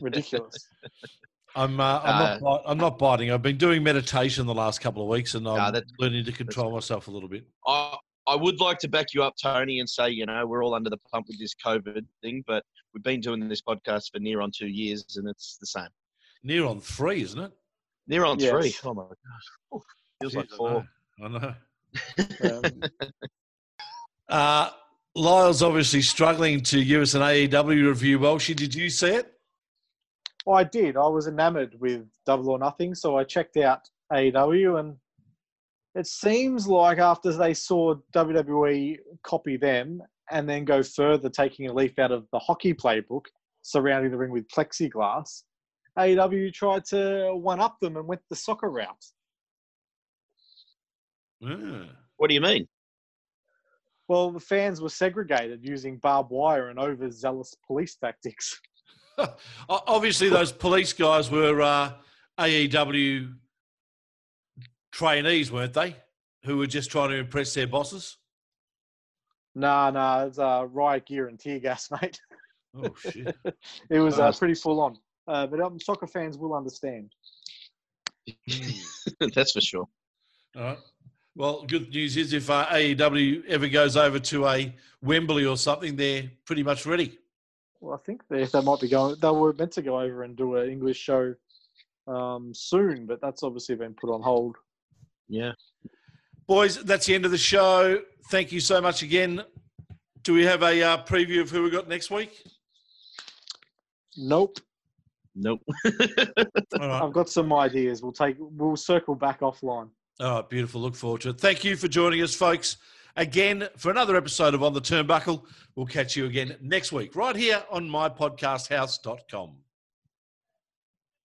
Ridiculous. I'm uh, I'm, not, I'm not biting. I've been doing meditation the last couple of weeks, and I'm Nah, that- learning to control myself a little bit. I, I would like to back you up, Tony, and say, you know, we're all under the pump with this COVID thing, but we've been doing this podcast for near on two years and it's the same. Near on three, isn't it? Near on Yes. three. Oh my gosh. Oof, feels like Jeez, I four. know. I know. Um, Uh, Lyle's obviously struggling to give us an AEW review. Welshie, did you see it? well, I did. I was enamored with Double or Nothing, so I checked out AEW, and it seems like after they saw WWE copy them and then go further, taking a leaf out of the hockey playbook, surrounding the ring with plexiglass, AEW tried to one up them and went the soccer route. Yeah. What do you mean? Well, the fans were segregated using barbed wire and overzealous police tactics. Obviously, those police guys were uh, AEW trainees, weren't they? Who were just trying to impress their bosses. Nah, nah, it's uh, riot gear and tear gas, mate. Oh shit! It was uh, pretty full on. Uh, but um, soccer fans will understand. That's for sure. All right. Well, good news is if uh, AEW ever goes over to a Wembley or something, they're pretty much ready. Well, I think they, they might be going. They were meant to go over and do an English show um, soon, but that's obviously been put on hold. Yeah. Boys, that's the end of the show. Thank you so much again. Do we have a uh, preview of who we got next week? Nope. Nope. All right. I've got some ideas. We'll take. We'll circle back offline. All right, beautiful. Look forward to it. Thank you for joining us, folks. Again, for another episode of On the Turnbuckle. We'll catch you again next week, right here on mypodcasthouse.com.